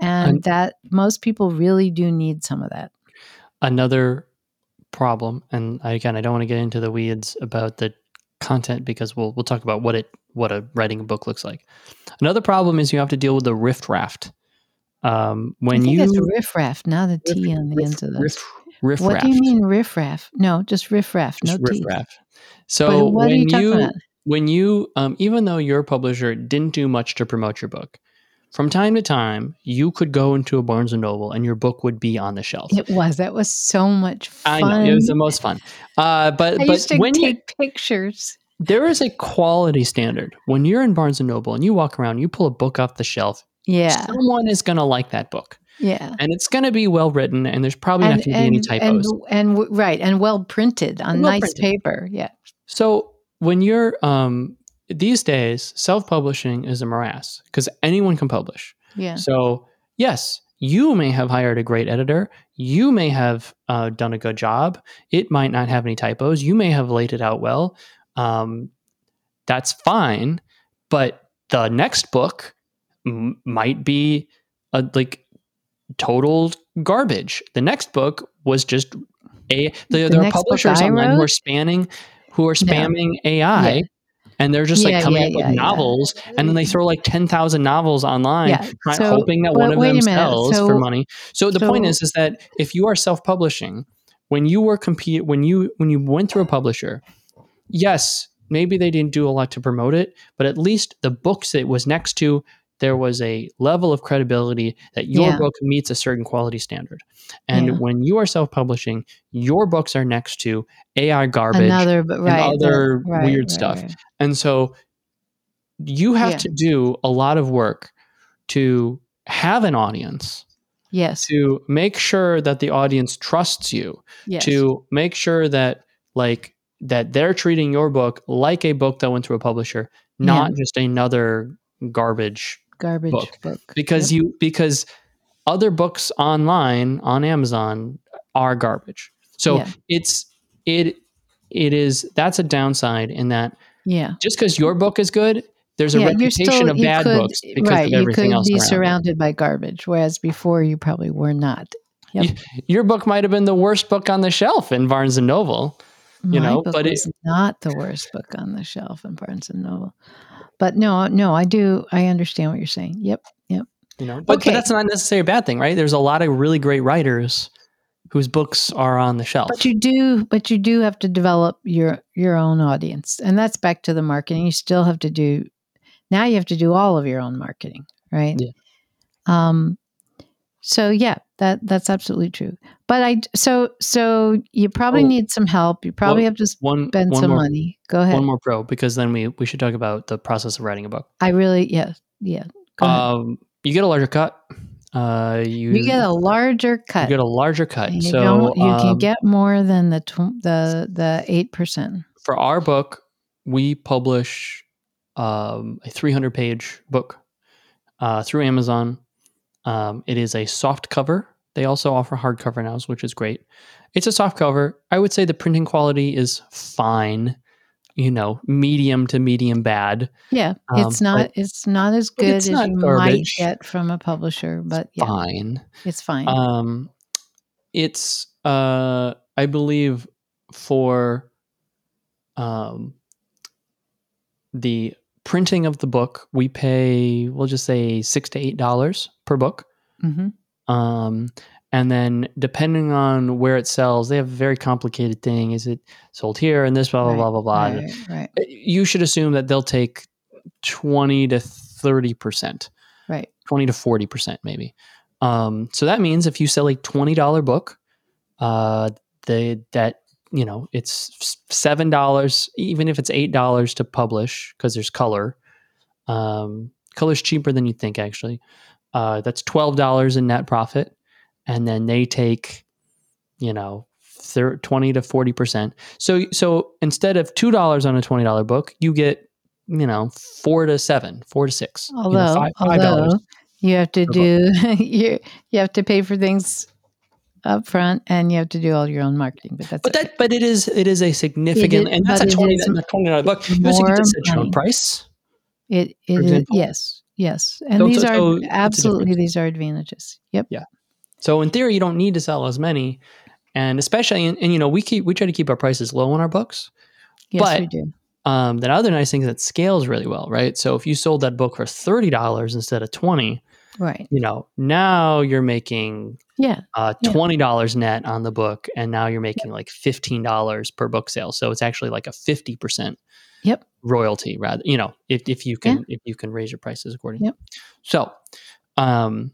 and, and that most people really do need some of that. Another problem and again i don't want to get into the weeds about the content because we'll we'll talk about what it what a writing a book looks like. Another problem is you have to deal with the riff raft um, when you riff raft not a t riff, on the riff, end of this riff, riff What do you mean riff raff? No, just riff raff. No riff raff. So when you, you when you um, even though your publisher didn't do much to promote your book, from time to time you could go into a Barnes and Noble and your book would be on the shelf. It was that was so much fun. I know it was the most fun. Uh, but I but used to when take you, pictures. There is a quality standard when you're in Barnes and Noble and you walk around, you pull a book off the shelf. Yeah, someone is going to like that book. Yeah. And it's going to be well written and there's probably and, not going to be any typos. And, and, right. And well printed on well nice printed. paper. Yeah. So when you're, um, these days, self publishing is a morass because anyone can publish. Yeah. So, yes, you may have hired a great editor. You may have uh, done a good job. It might not have any typos. You may have laid it out well. Um, that's fine. But the next book m- might be a, like total garbage. The next book was just a the, the there are publishers online who are spanning who are spamming no. AI. Yeah. And they're just like coming yeah, up with novels, and then they throw like ten thousand novels online, trying, so, hoping that one of them sells so, for money. So the so, point is, is that if you are self-publishing, when you were compete, when you when you went through a publisher, yes, maybe they didn't do a lot to promote it, but at least the books it was next to there was a level of credibility that your yeah. book meets a certain quality standard. And yeah. when you are self publishing, your books are next to AI garbage Another, right, and other right, weird right, stuff. And so you have yeah. to do a lot of work to have an audience. Yes. To make sure that the audience trusts you. Yes. To make sure that like that they're treating your book like a book that went through a publisher, not just another garbage garbage book, book. because yep. you because other books online on Amazon are garbage. So yeah. it's it it is that's a downside in that yeah just because your book is good there's a yeah, reputation still, of bad could, books because right, of everything else. You could be surrounded by garbage, whereas before you probably were not. Yep. You, your book might have been the worst book on the shelf in Barnes and Noble. You My know, but it's not the worst book on the shelf in Barnes and Noble. But no, no, I do. I understand what you're saying. Yep, yep. You know, but, okay. but that's not necessarily a bad thing, right? There's a lot of really great writers whose books are on the shelf. But you do, but you do have to develop your your own audience, and that's back to the marketing. You still have to do. Now you have to do all of your own marketing, right? Yeah. Um. So yeah, that that's absolutely true. But I so so you probably oh, need some help. You probably have to spend one some more, money. Go ahead. One more pro because then we we should talk about the process of writing a book. I really yeah yeah. Um, you get a larger cut. Uh, you, you get a larger cut. You get a larger cut. You so you um, can get more than the tw- the the eight percent. For our book, we publish um, a 300 page book uh, through Amazon um, it is a soft cover. They also offer hardcover now, which is great. It's a soft cover. I would say the printing quality is fine. You know, medium to medium bad. Yeah, um, it's not. It's not as good as you garbage. might get from a publisher, but yeah, fine. It's fine. Um, it's uh, I believe for um the printing of the book, we pay, we'll just say six to eight dollars per book. Mm-hmm. Um, and then depending on where it sells, they have a very complicated thing. Is it sold here and this blah blah Right, blah blah blah. Right, right, You should assume that they'll take twenty to thirty percent, right. twenty to forty percent maybe. Um, so that means if you sell a twenty dollar book, uh, they that you know it's seven dollars, even if it's eight dollars to publish because there's color. Um, color's cheaper than you think actually. Uh, that's twelve dollars in net profit, and then they take, you know, thir- twenty to forty percent. So so instead of two dollars on a twenty dollar book, you get you know four to seven, four to six. you know, Although, five- five dollars. although you have to do you you have to pay for things up front, and you have to do all your own marketing. But that's But okay. that, but it is, it is a significant, is- and that's a but it twenty, is a twenty dollar book. You also get more to set your own price. it it is yes yes, and So- these are so absolutely these are advantages. Yep. Yeah. So in theory, you don't need to sell as many, and especially, and, and you know, we keep we try to keep our prices low on our books. Yes, But- we do. Um, the other nice thing is it scales really well, right? So if you sold that book for thirty dollars instead of twenty, Right. you know, now you're making Yeah. uh, Yeah. twenty dollars net on the book, and now you're making like fifteen dollars per book sale. So it's actually like a fifty percent Yep. royalty, rather. You know, if if you can if you can raise your prices accordingly. Yep. So, um,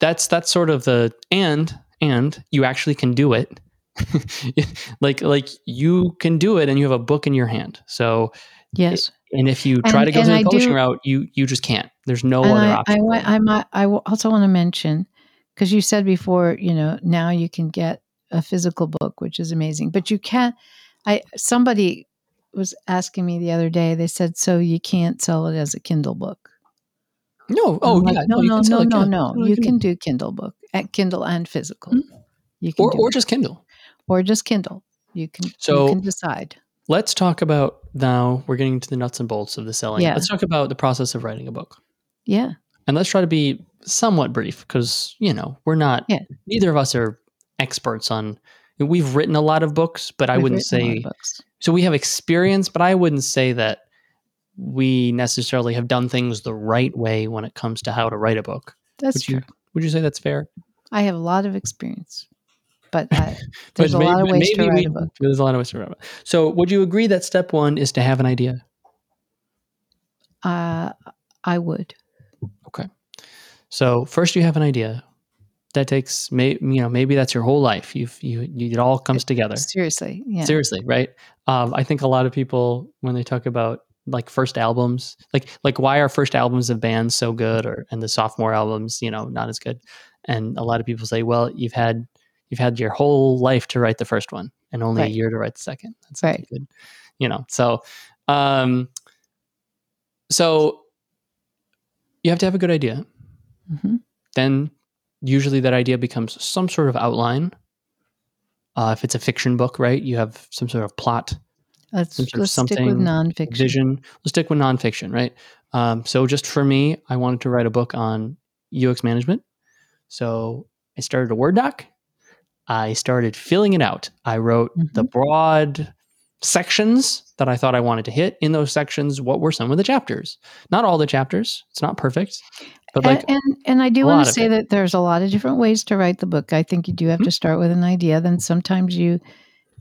that's that's sort of the and and you actually can do it. like like you can do it, and you have a book in your hand. So Yes. and if you try And- to go through I the publishing do- route, you you just can't. There's no other I, option. I, for wa- you. I, might, I also want to mention because you said before, you know, now you can get a physical book, which is amazing, but you can't. I somebody was asking me the other day. They said, "So you can't sell it as a Kindle book?" no, oh like, yeah, no, no, no, no, no. You can. do Kindle book, at Kindle and physical. Mhm. You can or or just Kindle. or just Kindle. You can So- you can decide. Let's talk about now. We're getting into the nuts and bolts of the selling. Yeah. Let's talk about the process of writing a book, Yeah, and let's try to be somewhat brief because you know we're not. Yeah. Neither of us are experts on. We've written a lot of books, but I We've wouldn't lot of say books. So. We have experience, but I wouldn't say that we necessarily have done things the right way when it comes to how to write a book. That's would you true. Would you say that's fair? I have a lot of experience, but I, there's But a lot of ways to write we- a book. There's a lot of ways to write a book. So, would you agree that step one is to have an idea? Uh, I would. Okay. So first you have an idea. That takes may you know maybe that's your whole life. You've you, you it all comes together. Seriously, yeah. Seriously, right? Um, I think a lot of people when they talk about like first albums, like like why are first albums of bands so good, or and the sophomore albums, you know, not as good. And a lot of people say, well, you've had you've had your whole life to write the first one, and only Right. a year to write the second. That's Right. good, you know. So, um, so you have to have a good idea hmm then usually that idea becomes some sort of outline. Uh, if it's a fiction book, right, you have some sort of plot, Let's, Some sort let's stick with nonfiction. vision. Let's stick with nonfiction, right? Um, so just for me, I wanted to write a book on UX management. So I started a Word doc. I started filling it out. I wrote the broad sections that I thought I wanted to hit. In those sections, what were some of the chapters? Not all the chapters. It's not perfect, but like and, and and I do want to say that there's a lot of different ways to write the book. I think you do have Mhm. to start with an idea. Then sometimes you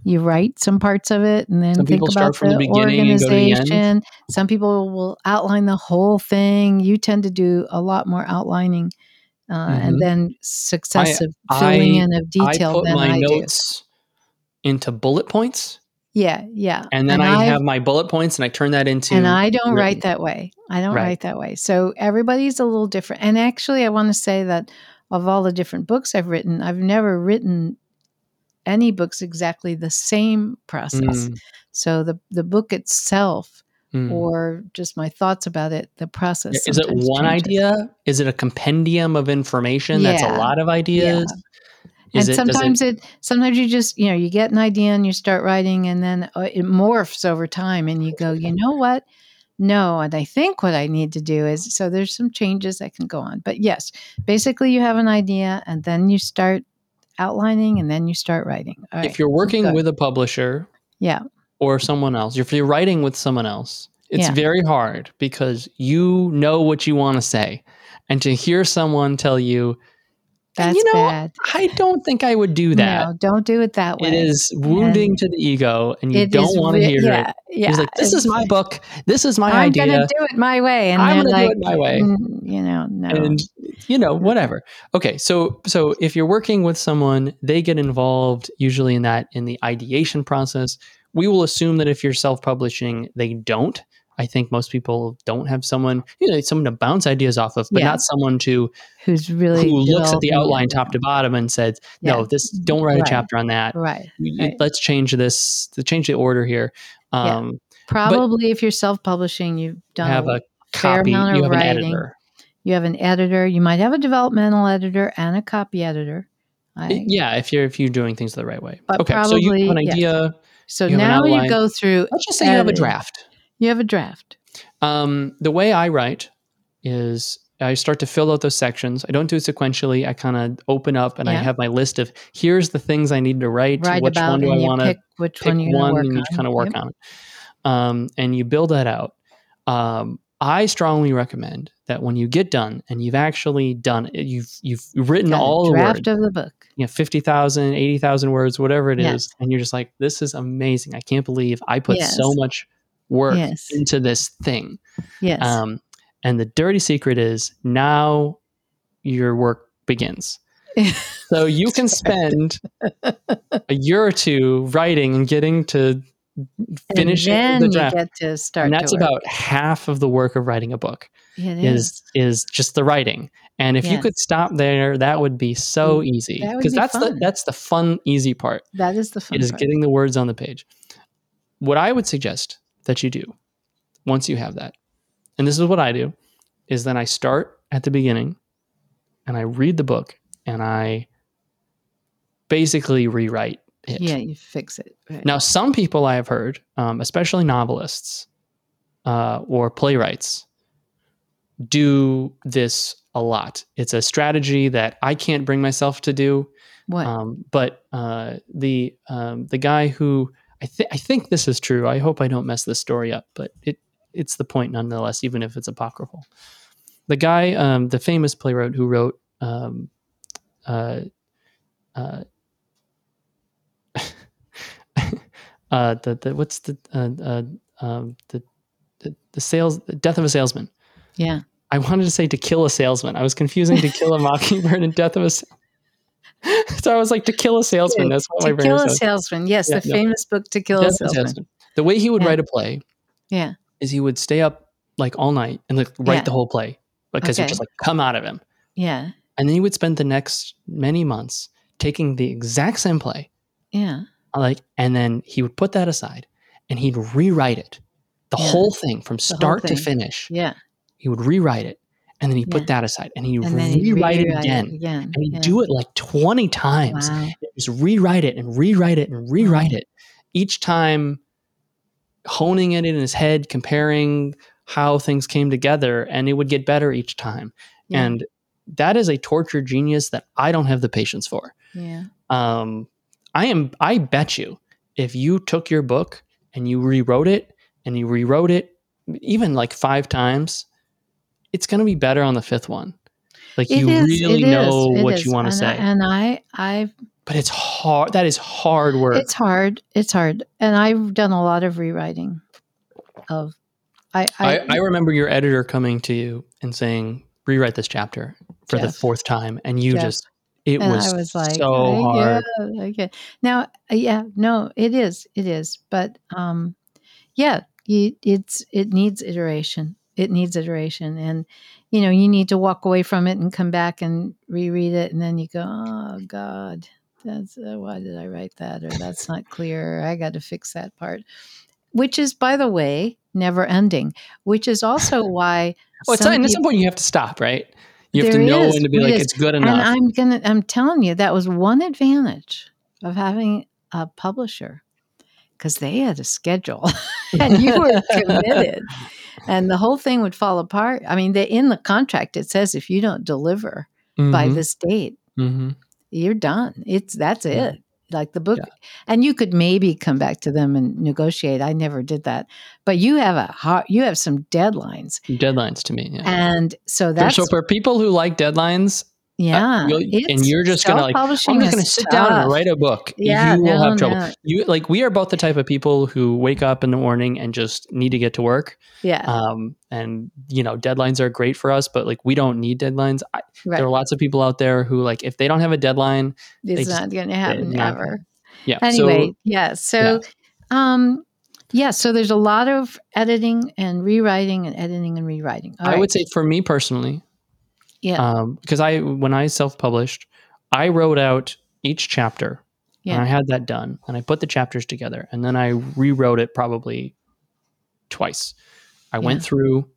you write some parts of it, and then Some think about from the the, beginning and go to the end. organization. Some people will outline the whole thing. You tend to do a lot more outlining, uh, Mhm. and then successive I- filling in of detail I put than my I do. into bullet points, Yeah, yeah. and then I I've- have my bullet points, and I turn that into. and I don't written. write that way. I don't Right. write that way. So everybody's a little different. And actually, I want to say that of all the different books I've written, I've never written any books exactly the same process. Mm, So the the book itself, mm. or just my thoughts about it, the process. Yeah, Is it one changes. idea? Is it a compendium of information that's a lot of ideas? Is and it, does it- sometimes it, sometimes you just you know you get an idea and you start writing and then uh, it morphs over time and you go you know what no and i think what i need to do is so there's some changes that can go on but yes basically you have an idea and then you start outlining and then you start writing All if you're working with a publisher yeah or someone else, if you're writing with someone else, it's Yeah. very hard because you know what you want to say. And to hear someone tell you, That's you know, bad. I don't think I would do that. No, don't do it that way. It is wounding to the ego, and you don't want to hear yeah, it. Yeah, He's like, "This is my book. This is my I'm idea. gonna do it my way, and I'm then gonna do it my way." mm, you know, no. and you know whatever okay so so if you're working with someone they get involved usually in that in the ideation process we will assume that if you're self-publishing they don't i think most people don't have someone you know someone to bounce ideas off of but Yeah. not someone to Who's really who looks at the it. outline top to bottom and says no this don't write a chapter on that Right. Right. let's change this to change the order here Yeah. um Probably if you're self-publishing, you've done have a, a fair copy you amount have of an writing. editor you have an editor. You might have a developmental editor and a copy editor. I, yeah if you're if you're doing things the right way But okay so you have an probably- idea So you now you go through. let's just say you have a draft You have a draft. Um, the way I write is I start to fill out those sections. I don't do it sequentially. I kind of open up and I have my list of here's the things I need to write. Write which one do I you want to pick which pick one you're one and you on. kind of work Yep. on it. Um, and you build that out. Um, I strongly recommend that when you get done and you've actually done it, you've you've written Got all the draft of the book. you know, 50,000, 80,000 words, whatever it is, and you're just like, this is amazing. I can't believe I put Yes. so much work Yes. into this thing. Yes. Um, and the dirty secret is now your work begins. So you can spend a year or two writing and getting to finishing and then the draft. you get to start. And that's about Mm. half of the work of writing a book It is is just the writing. And if you could stop there, that would be so easy That because be that's the fun. that's the fun easy part That is the fun is part. getting the words on the page. What I would suggest that you do once you have that, and this is what I do, is then I start at the beginning and I read the book and I basically rewrite it. Yeah, you fix it. Right. Now, some people I have heard, um, especially novelists uh, or playwrights, do this a lot. It's a strategy that I can't bring myself to do. what? Um, but uh, the um, the guy who I think I think this is true. I hope I don't mess this story up, but it it's the point nonetheless, even if it's apocryphal. The guy, um, the famous playwright who wrote um, uh, uh, uh, the the what's the uh, uh, um, the, the the sales the death of a salesman. yeah. I wanted to say to kill a salesman. I was confusing to kill a mockingbird and death of a. Sa- so I was like to kill a salesman. That's what my To brain kill a salesman. Yes, Yeah, the no. famous book To Kill a Salesman. The way he would Yeah. write a play Yeah. is he would stay up like all night and like write Yeah. the whole play because it Okay. would just like come out of him, Yeah. and then he would spend the next many months taking the exact same play, Yeah. like, and then he would put that aside and he'd rewrite it, the Yeah. whole thing from start to finish. Yeah. He would rewrite it, and then he put that aside, and he And rewrite it again. again. and he'd yeah. do it like 20 times Wow. just rewrite it and rewrite it and rewrite it each time honing it in his head comparing how things came together and it would get better each time Yeah. and that is a torture genius that i don't have the patience for Yeah. um, i am i bet you if you took your book and you rewrote it and you rewrote it even like five times it's going to be better on the fifth one like It you is, really know is, what you want to say I, and I, I've but it's hard. That is hard work. It's hard. It's hard. And I've done a lot of rewriting of I I, I, I remember your editor coming to you and saying, "Rewrite this chapter for the fourth time," and you just it and was, I was like, so I hard. get, I get. Now, uh, yeah, no, it is, it is, but um, yeah, it's it needs iteration. It needs iteration, and you know, you need to walk away from it and come back and reread it, and then you go, oh God, that's uh, why did I write that, or that's not clear. I got to fix that part. Which is, by the way, never ending. Which is also why. Well, it's not, at some point you have to stop, right? You have to know is, when to be it like, is. it's good and enough. I'm gonna I'm telling you that was one advantage of having a publisher because they had a schedule and you were committed and the whole thing would fall apart. I mean, they, in the contract it says if you don't deliver by Mhm, this date, mhm. you're done. It's that's Yeah. it. Like the book, and you could maybe come back to them and negotiate. I never did that, but you have a hard, you have some deadlines, deadlines to me. Yeah. and so that's so for people who like deadlines, Yeah, you'll- and you're just gonna, like, I'm just going to sit down and write a book. Yeah, you will no, have trouble. no. You like we are both the type of people who wake up in the morning and just need to get to work. Yeah, Um, and you know, deadlines are great for us, but like we don't need deadlines. I, right. There are lots of people out there who like if they don't have a deadline, it's not going to happen not- ever. yeah. Anyway, so, yeah. So, um, yeah. So there's a lot of editing and rewriting and editing and rewriting. All I right. would say for me personally, yeah, um, because I when I self published, I wrote out each chapter and I had that done and I put the chapters together and then I rewrote it probably twice. I went through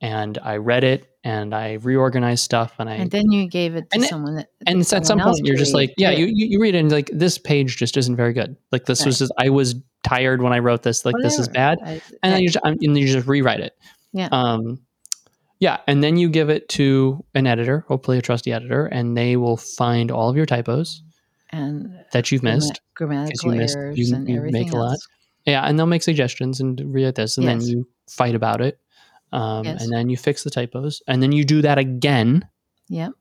and I read it and I reorganized stuff and I and then you gave it to and someone that and at some someone point you're just like yeah you, you read it and like this page just isn't very good. Like this was just I was tired when I wrote this like this is bad. I- and I- then you just, and you just rewrite it. Yeah. um yeah and then you give it to an editor hopefully a trusty editor and they will find all of your typos and that you've missed grammatical missed- errors you- and you everything make a lot. else. Yeah, and they'll make suggestions and rewrite this, and then you fight about it, um, Yes. and then you fix the typos, and then you do that again, Yep,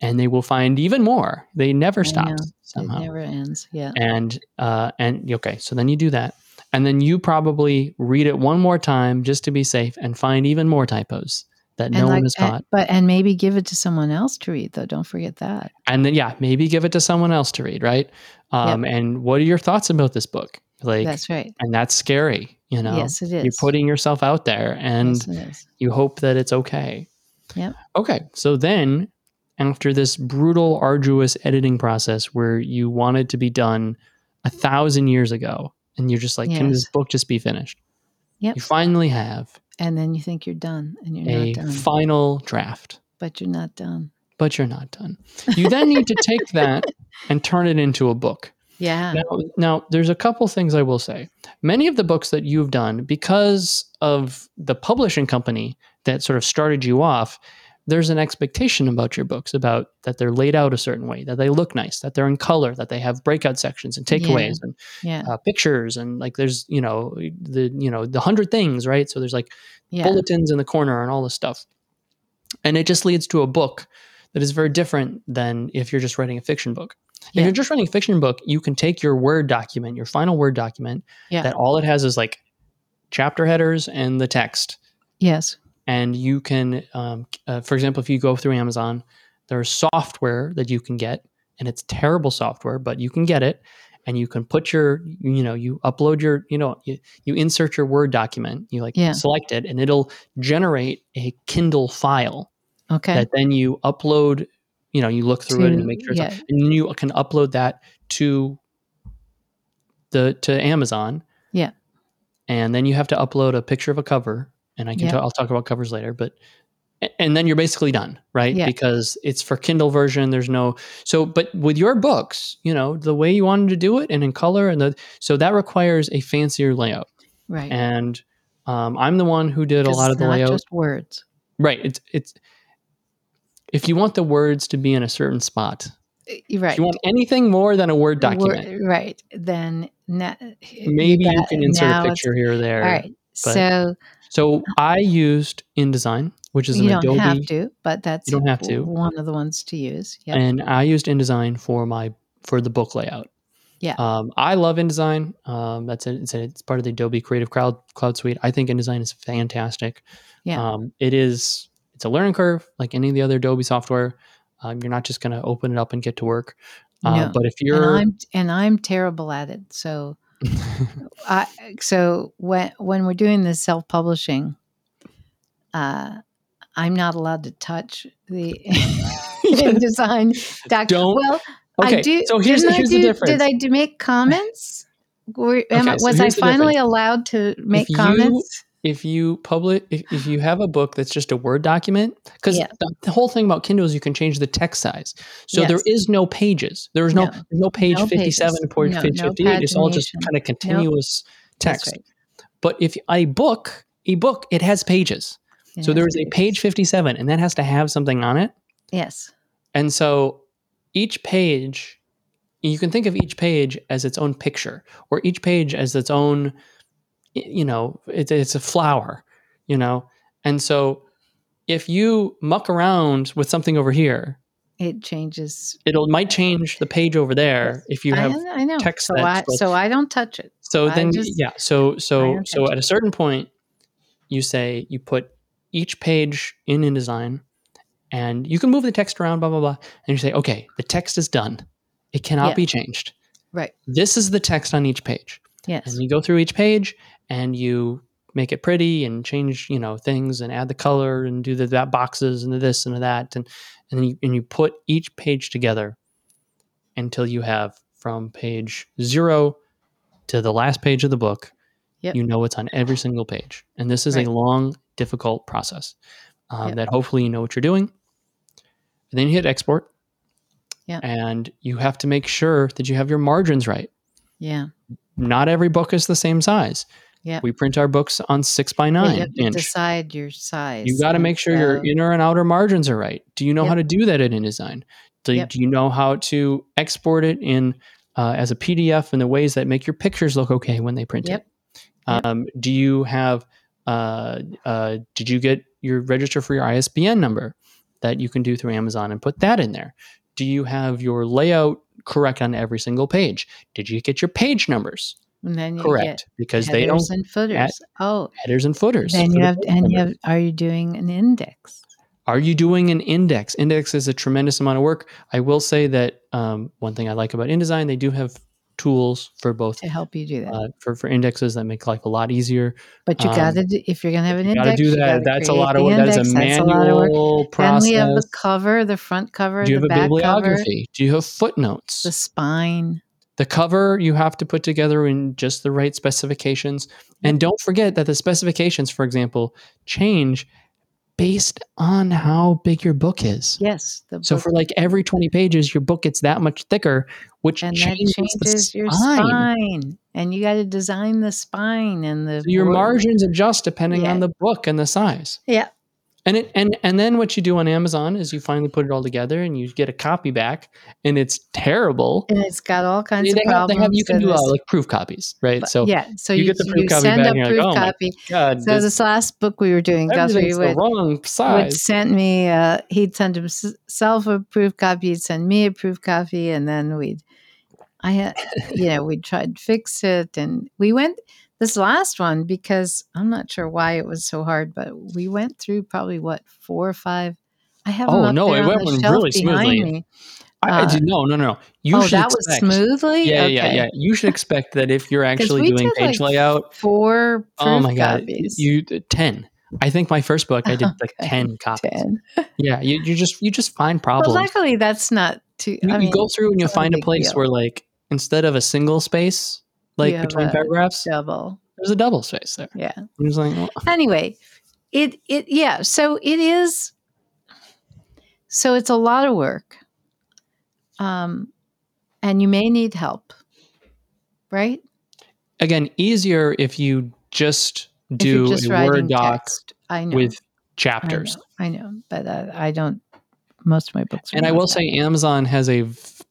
and they will find even more. They never I stop know. somehow. it never ends. Yeah, And uh, and okay, so then you do that, and then you probably read it one more time just to be safe, and find even more typos that no and one like, has and- caught, but and maybe give it to someone else to read though. Don't forget that. and then yeah, maybe give it to someone else to read, right? Um, And what are your thoughts about this book? Like, That's right. and that's scary, you know. yes, it is. You're putting yourself out there, and yes, you hope that it's okay. Yep. Okay. So then, after this brutal, arduous editing process where you wanted to be done a thousand years ago, and you're just like, can this book just be finished? Yep. You finally have And then you think you're done, and you're a not done. final draft, but you're not done. but you're not done. You then need to take that and turn it into a book. Yeah. Now, now, there's a couple things I will say. Many of the books that you've done, because of the publishing company that sort of started you off, there's an expectation about your books about that they're laid out a certain way, that they look nice, that they're in color, that they have breakout sections and takeaways and Yeah. uh, pictures, and like there's you know the you know the hundred things, right? So there's like Yeah. bulletins in the corner and all this stuff, and it just leads to a book that is very different than if you're just writing a fiction book. If you're just writing a fiction book, you can take your Word document, your final Word document, Yeah. that all it has is like chapter headers and the text. Yes. And you can, um, uh, for example, if you go through Amazon, there's software that you can get, and it's terrible software, but you can get it. And you can put your, you know, you upload your, you know, you, you insert your Word document, you like Yeah. select it, and it'll generate a Kindle file Okay. that then you upload you know you look through it and make sure it's yeah. and you can upload that to the to amazon Yeah. and then you have to upload a picture of a cover and i can Yeah. ta- i'll talk about covers later but and then you're basically done right Yeah. because it's for kindle version there's no so but with your books you know the way you wanted to do it and in color and the so that requires a fancier layout right. and um, i'm the one who did a lot of the layout just words. right it's it's if you want the words to be in a certain spot Right. if you want anything more than a Word Wor- document, right. Then na- maybe you that- can insert a picture here or there. All right. but so So I used InDesign, which is you an don't Adobe, have to, but that's you don't have to. one of the ones to use. Yeah. and I used InDesign for my for the book layout. Yeah. Um, I love InDesign. Um, that's it. It's, it's part of the Adobe Creative Cloud Cloud Suite. I think InDesign is fantastic. Yeah. Um, it is. It's a learning curve, like any of the other Adobe software. Um, you're not just going to open it up and get to work. Uh, No. But if you're, I'm and I'm terrible at it. So I so when when we're doing this self publishing, uh, I'm not allowed to touch the InDesign doc. Don't- Well, okay. I do. so here's here's do, the difference. Did I do make comments? Were, I, Okay, so was I finally allowed to make you- comments? If you publish if, if you have a book that's just a word document because Yeah. the, the whole thing about kindle is you can change the text size so there Yes. is no pages there's no No. no page No 57 pages. or No, page no 58 it's all just kind of continuous text right. but if a book a book it has pages It so has there is a page 57 and that has to have something on it Yes. and so each page you can think of each page as its own picture or each page as its own you know it's, it's a flower you know and so if you muck around with something over here it changes. It'll might change the page over there if you have I know. text so I, so I don't touch it. So I then, just- yeah. So so so at a certain point, you say you put each page in InDesign, and you can move the text around, blah blah blah, and you say, okay, the text is done. It cannot Yeah. be changed. Right. This is the text on each page, Yes. and you go through each page and you make it pretty and change you know things and add the color and do the that boxes and the this and the that and and you, and you put each page together until you have from page zero to the last page of the book Yep. you know what's on every single page and this is Right. a long difficult process um, Yep. that hopefully you know what you're doing and then you hit export Yeah. and you have to make sure that you have your margins right yeah. not every book is the same size Yeah. we print our books on six by Yeah, nine you have to decide your size. you got to make sure your inner and outer margins are right. Do you know how to do that in InDesign? Do, Yep. do you know how to export it in uh, as a PDF in the ways that make your pictures look okay when they print Yep. it? Yep. Um, do you have? Uh, uh, did you get your register for your ISBN number that you can do through Amazon and put that in there? Do you have your layout correct on every single page? Did you get your page numbers and then you correct? Because they don't headers and footers. oh, headers and footers. then you have and you have. Are you doing an index? Are you doing an index? Index is a tremendous amount of work. I will say that um, one thing I like about InDesign, they do have tools for both to help you do that. uh, for for indexes that make life a lot easier. but you um, got to, if you're going to have an You got to index, do that. That's a lot of work. That is a. That's a work. Then we have the cover, the front cover, do you the have a back cover, bibliography? Do you have footnotes? the spine. The cover you have to put together in just the right specifications. And don't forget that the specifications, for example, change based on how big your book is. Yes, the So for like every 20 pages, your book gets that much thicker, which and changes, the changes your spine. spine, and you got to design the spine and the So your margins adjust depending on the book and the size. Yeah, And it and and then what you do on Amazon is you finally put it all together and you get a copy back and it's terrible. and it's got all kinds of problems. have you can do uh, like proof copies, right? but- so yeah, so you you, get the proof copy send back a you're like, proof "Oh copy. God, So this, this last book we were doing, Guthrie would, wrong would size. send me. Uh, he'd send himself a proof copy. He'd send me a proof copy, and then we'd. I had, you know, we tried to fix it, and we went this last one because I'm not sure why it was so hard, but we went through probably what four or five. I have Oh, no, it went really smoothly. me. I, I uh, did- no, no, no. You oh, should that expect, was smoothly. Yeah, yeah, Okay. yeah. You should expect that if you're actually doing page like, layout. Four Oh my god, copies. you ten. I think my first book I did like Okay, ten copies. Ten. Yeah, you, you just you just find problems. luckily, that's not too. you, I you mean, go through and you find a place deal. where like instead of a single space like between paragraphs, double. there's a double space there. Yeah. Just like, well, Anyway, it it yeah. So it is. So it's a lot of work. Um, and you may need help, right? again, easier if you just do just a Word doc text. I know. with I chapters. know, I know, but uh, I don't. Most of my books. Are And I will that. say, Amazon has a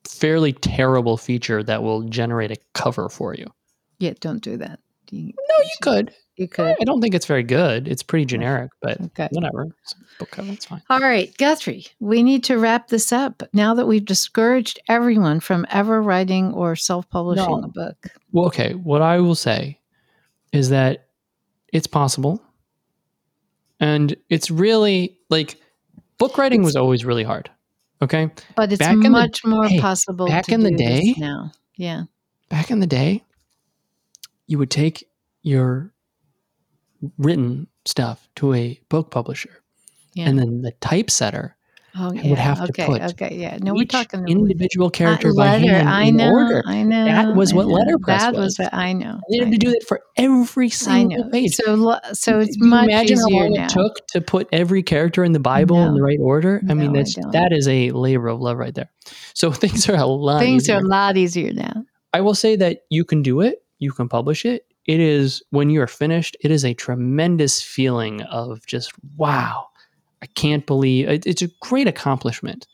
fairly terrible feature that will generate a cover for you. yeah, don't do that. You, No, you could. you could. I don't think it's very good. It's pretty generic, but Okay. whatever. It's book cover, it's fine. All right, Guthrie, we need to wrap this up now that we've discouraged everyone from ever writing or self publishing No. a book. Well, okay. What I will say is that it's possible. And it's really like book writing was always really hard. Okay. But it's Back in the- much more hey, possible back in the day- now. Yeah. Back in the day, you would take your written stuff to a book publisher, Yeah. and then the typesetter oh, would yeah. have to okay. put Okay. Yeah. No, we're talking individual uh, character by letter. hand I in know. order. I know. That was I what know. letterpress That was. was. I know. They I had to do that for every single page. So, so it's you much imagine how long now. it took to put every character in the Bible in the right order? I mean, No, I that's don't. that is a labor of love right there. So things are a lot. Things easier. are a lot easier now. I will say that you can do it. You can publish it. It is when you are finished. It is a tremendous feeling of just wow. I can't believe it, it's a great accomplishment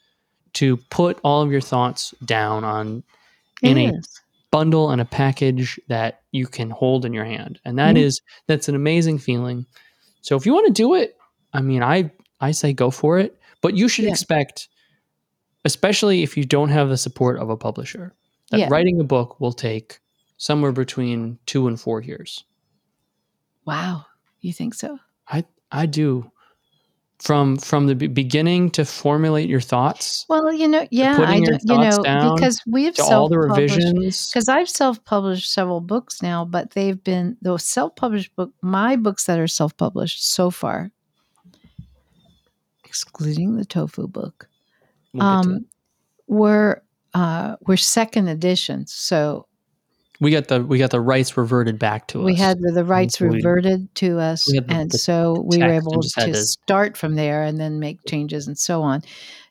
to put all of your thoughts down on in It a bundle and a package that you can hold in your hand and that Mhm. is that's an amazing feeling so if you want to do it i mean i i say go for it but you should Yeah. expect especially if you don't have the support of a publisher. That Yeah. writing a book will take somewhere between two and four years. Wow. You think so? I I do. From from the beginning to formulate your thoughts Well, you know, yeah, I do, you know, because we've all the revisions. because I've self-published several books now, but they've been those self-published book my books that are self-published so far, excluding the tofu book, We'll um, were uh, were second editions. So we got the we got the rights reverted back to us. we had the the rights we- reverted to us, the- and the so we were able to start from there and then make changes and so on.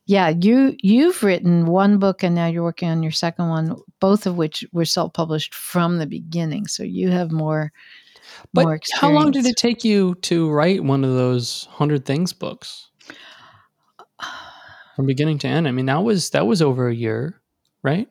Yeah, you you've written one book and now you're working on your second one, both of which were self-published from the beginning. So you have more but more how long did it take you to write one of those hundred things books from beginning to end? I mean, that was that was over a year, right?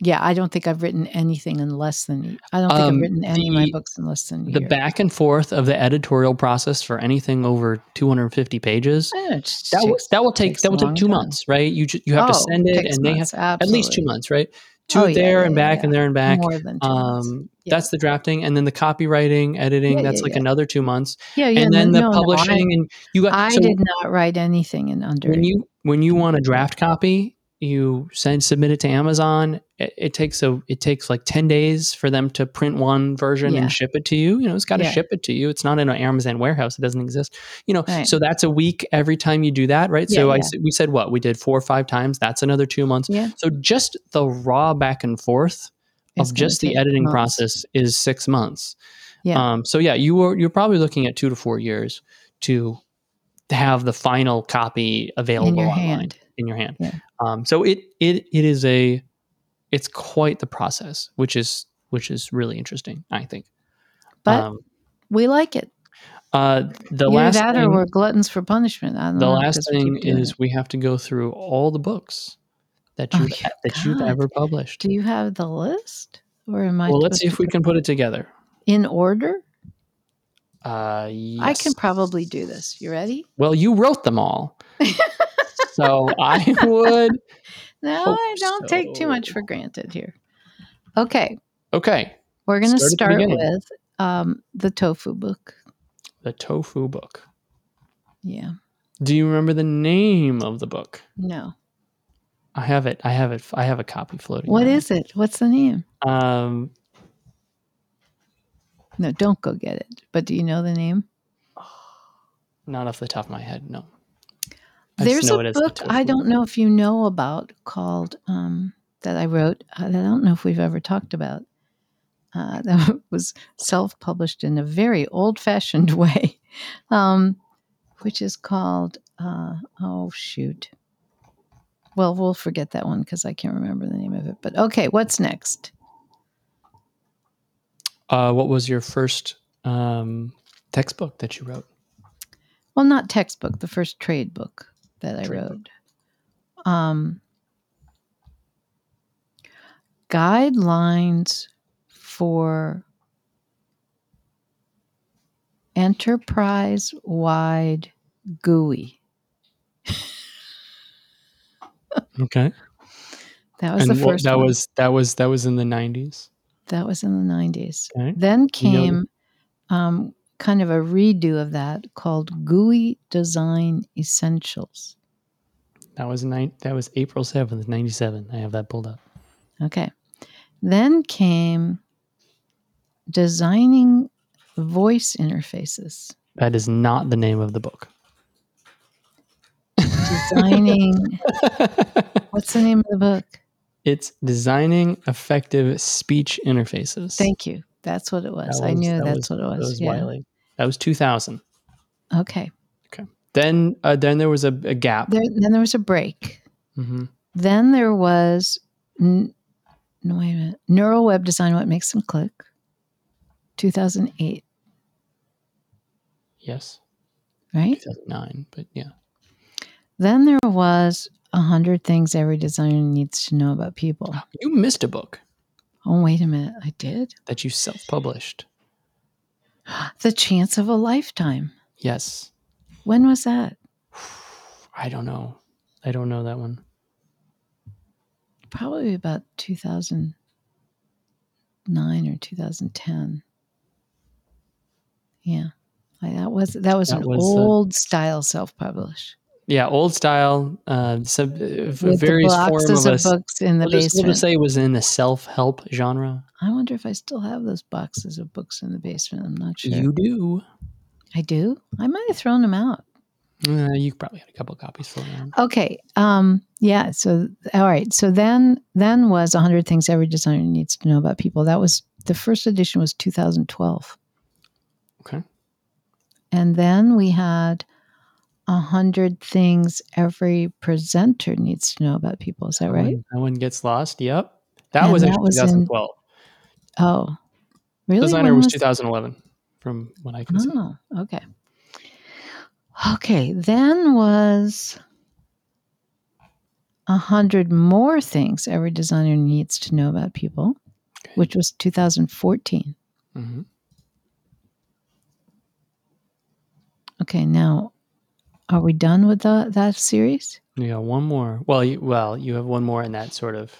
Yeah, I don't think I've written anything in less than I don't think Um, I've written any of my books in less than The year. back and forth of the editorial process for anything over 250 pages. Eh, just That will, that will take that will take two time. months, right? You ju- you have to Oh, send it, and they have months, at least two months, right? Two Oh, yeah, there yeah, and yeah, back, and there and back. more than two months. Um, Yeah. That's the drafting, and then the copywriting, editing. Yeah, that's yeah, like yeah. another two months, Yeah, yeah. and then no, the no, no, I- publishing, and you got. I so did not write anything in under. when you when you want a draft copy, you send submit it to Amazon. It, it takes a it takes like ten days for them to print one version Yeah. and ship it to you. You know, it's got to Yeah. ship it to you. It's not in an Amazon warehouse. It doesn't exist. You know, Right. so that's a week every time you do that, right? Yeah, so I we said what we did four or five times. That's another two months. yeah, So just the raw back and forth it's of just the editing months. process is six months. Yeah. Um, so yeah, you were you're probably looking at two to four years to have the final copy available in your online hand. In your hand. Yeah. Um, so it it it is a it's quite the process, which is which is really interesting. I think. But um, we like it. uh, the Either last that thing, or we're gluttons for punishment. I don't the know, last thing is it. we have to go through all the books that Oh, you've yeah, that you've ever published. Do you have the list, or am I? well, let's see if we can put it together. in order. Uh, yes. I can probably do this. You ready? Well, you wrote them all, so I would. No, I don't take too much for granted here. Okay, Okay, we're going to Start start with um, the tofu book. the tofu book. Yeah. Do you remember the name of the book? No. I have it. I have it. I have a copy floating. What is it? What's the name? Um, No, don't go get it. But do you know the name? not off the top of my head. No. There's a book I don't know if you know about called um, that I wrote. I don't know if we've ever talked about. Uh, that was self-published in a very old-fashioned way, um, which is called uh, oh shoot. Well, we'll forget that one because I can't remember the name of it. But okay, what's next? Uh, what was your first um, textbook that you wrote? Well, not textbook. The first trade book that I wrote. Um, guidelines for enterprise wide GUI. Okay. That was and the first that one. was that was that was in the nineties. that was in the 90s. Okay. Then You know- came um, kind of a redo of that called GUI Design Essentials. That was nine. That was April seventh, ninety seven. I have that pulled up. Okay. Then came designing voice interfaces. That is not the name of the book. Designing, what's the name of the book? it's designing effective speech interfaces. Thank you. That's what it was. That I knew that that's was- what it That was. was yeah. Wiley. That was two thousand. Okay. Okay. Then uh, then there was a, a gap. There, then there was a break. hmm Then there was, n- no, wait a minute, Neuro Web Design, What Makes Them Click, 2008, Yes, right? two thousand nine. But yeah, Then there was a 100 Things Every Designer Needs to Know About People. you missed a book Oh, wait a minute. I did? that you self published. The Chance of a Lifetime. Yes, When was that? I don't know. I don't know that one. Probably about 2009 or 2010. Yeah. That was that was That an was, old style self-publish. Yeah, old style. Uh, sub, uh, With various form boxes of of, books in the We'll just, we'll just say it was in the self-help genre. I wonder if I still have those boxes of books in the basement. I'm not sure. You do. I do. I might have thrown them out. Uh, you probably had a couple copies floating around. Okay. Um, yeah. So all right. So then then was hundred things every designer needs to know about people. That was the first edition was 2012. Okay. And then we had a hundred things every presenter needs to know about people. Is that That right? one- that one gets lost. Yep. That And was that actually was in- 2012. Oh, really? Designer When was 2011, from what I can see. Oh, okay. Okay, then was a hundred more things every designer needs to know about people, Okay. which was 2014. hmm Okay, now are we done with the, that series? Yeah, one more. Well, you, well, you have one more in that sort of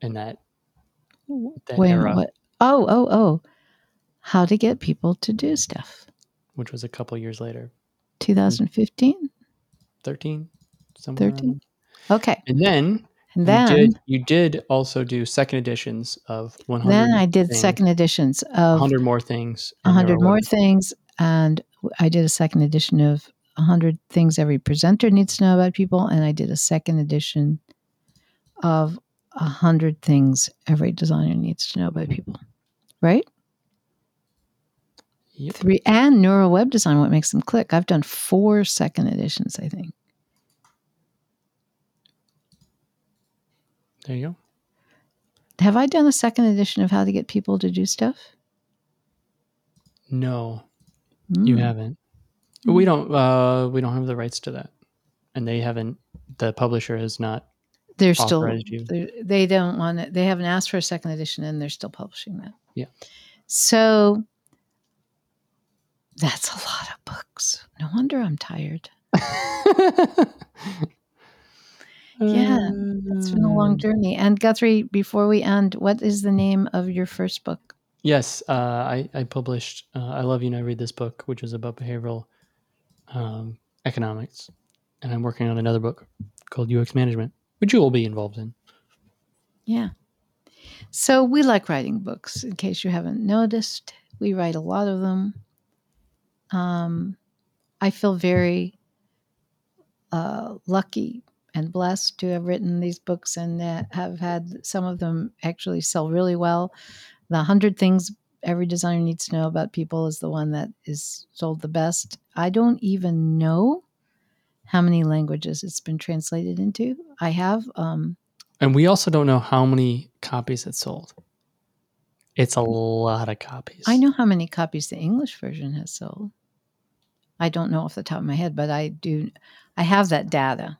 in that that Wait, era, what? Oh, oh, oh. How to get people to do stuff. which was a couple years later, 2015? 13, somewhere. 13? Okay. And then And then you did you did also do second editions of 100. then I did things, second editions of 100 more things. a hundred more things, and I did a second edition of a hundred things every presenter needs to know about people, and I did a second edition of a hundred things every designer needs to know about people. Right? Yep. Three and neuro web design. What makes them click? I've done four second editions. I think. There you go. Have I done a second edition of how to get people to do stuff? No, you Hmm. haven't. We don't. Uh, we don't have the rights to that, and they haven't. The publisher has not They're still you. they're- they don't want it. They haven't asked for a second edition, and they're still publishing that. Yeah. So that's a lot of books. No wonder I'm tired. Yeah, It's been a long Um, journey. And Guthrie, before we end, what is the name of your first book? Yes, uh, I, I published uh, I Love You and I Read This Book, which is about behavioral um, economics. And I'm working on another book called UX Management, which you will be involved in. Yeah. So we like writing books. In case you haven't noticed, we write a lot of them. Um, I feel very uh, lucky and blessed to have written these books and have had some of them actually sell really well. The hundred things every designer needs to know about people is the one that is sold the best. I don't even know how many languages it's been translated into. I have. Um, And we also don't know how many copies it sold. It's a lot of copies. I know how many copies the English version has sold. I don't know off the top of my head, but I do. I have that data.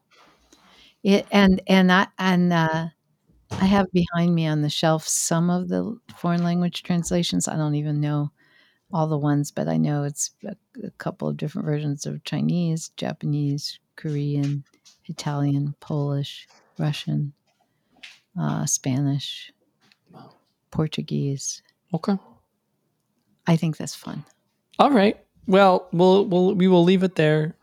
It and and I and uh, I have behind me on the shelf some of the foreign language translations. I don't even know all the ones, but I know it's a, a couple of different versions of Chinese, Japanese, Korean, Italian, Polish, Russian, uh, Spanish, Portuguese. Okay. I think that's fun. All right. Well, we'll we'll we will leave it there.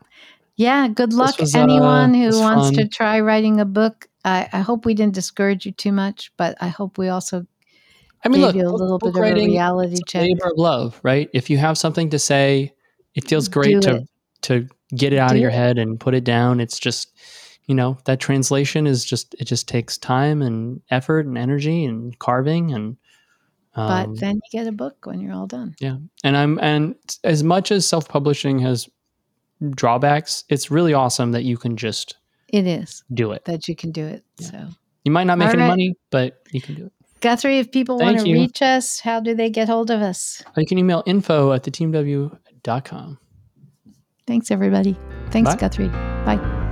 Yeah, good luck was, uh, anyone who was wants to try writing a book. I, I hope we didn't discourage you too much, but I hope we also I mean, gave look, you a little bit of a reality check. labor of love, right? If you have something to say, it feels great Do to it. to get it out Do of your it. head and put it down. It's just, you know, that translation is just it just takes time and effort and energy and carving and. But Um, then you get a book when you're all done. Yeah and I'm and as much as self publishing has drawbacks, it's really awesome that you can just It is do it. that you can do it. Yeah. So, You might not make All any right. money, but you can do it. Guthrie, if people want to you. reach us, how do they get hold of us? You can email info at theteamw.com. Thanks, everybody. Thanks, Bye. Guthrie. Bye.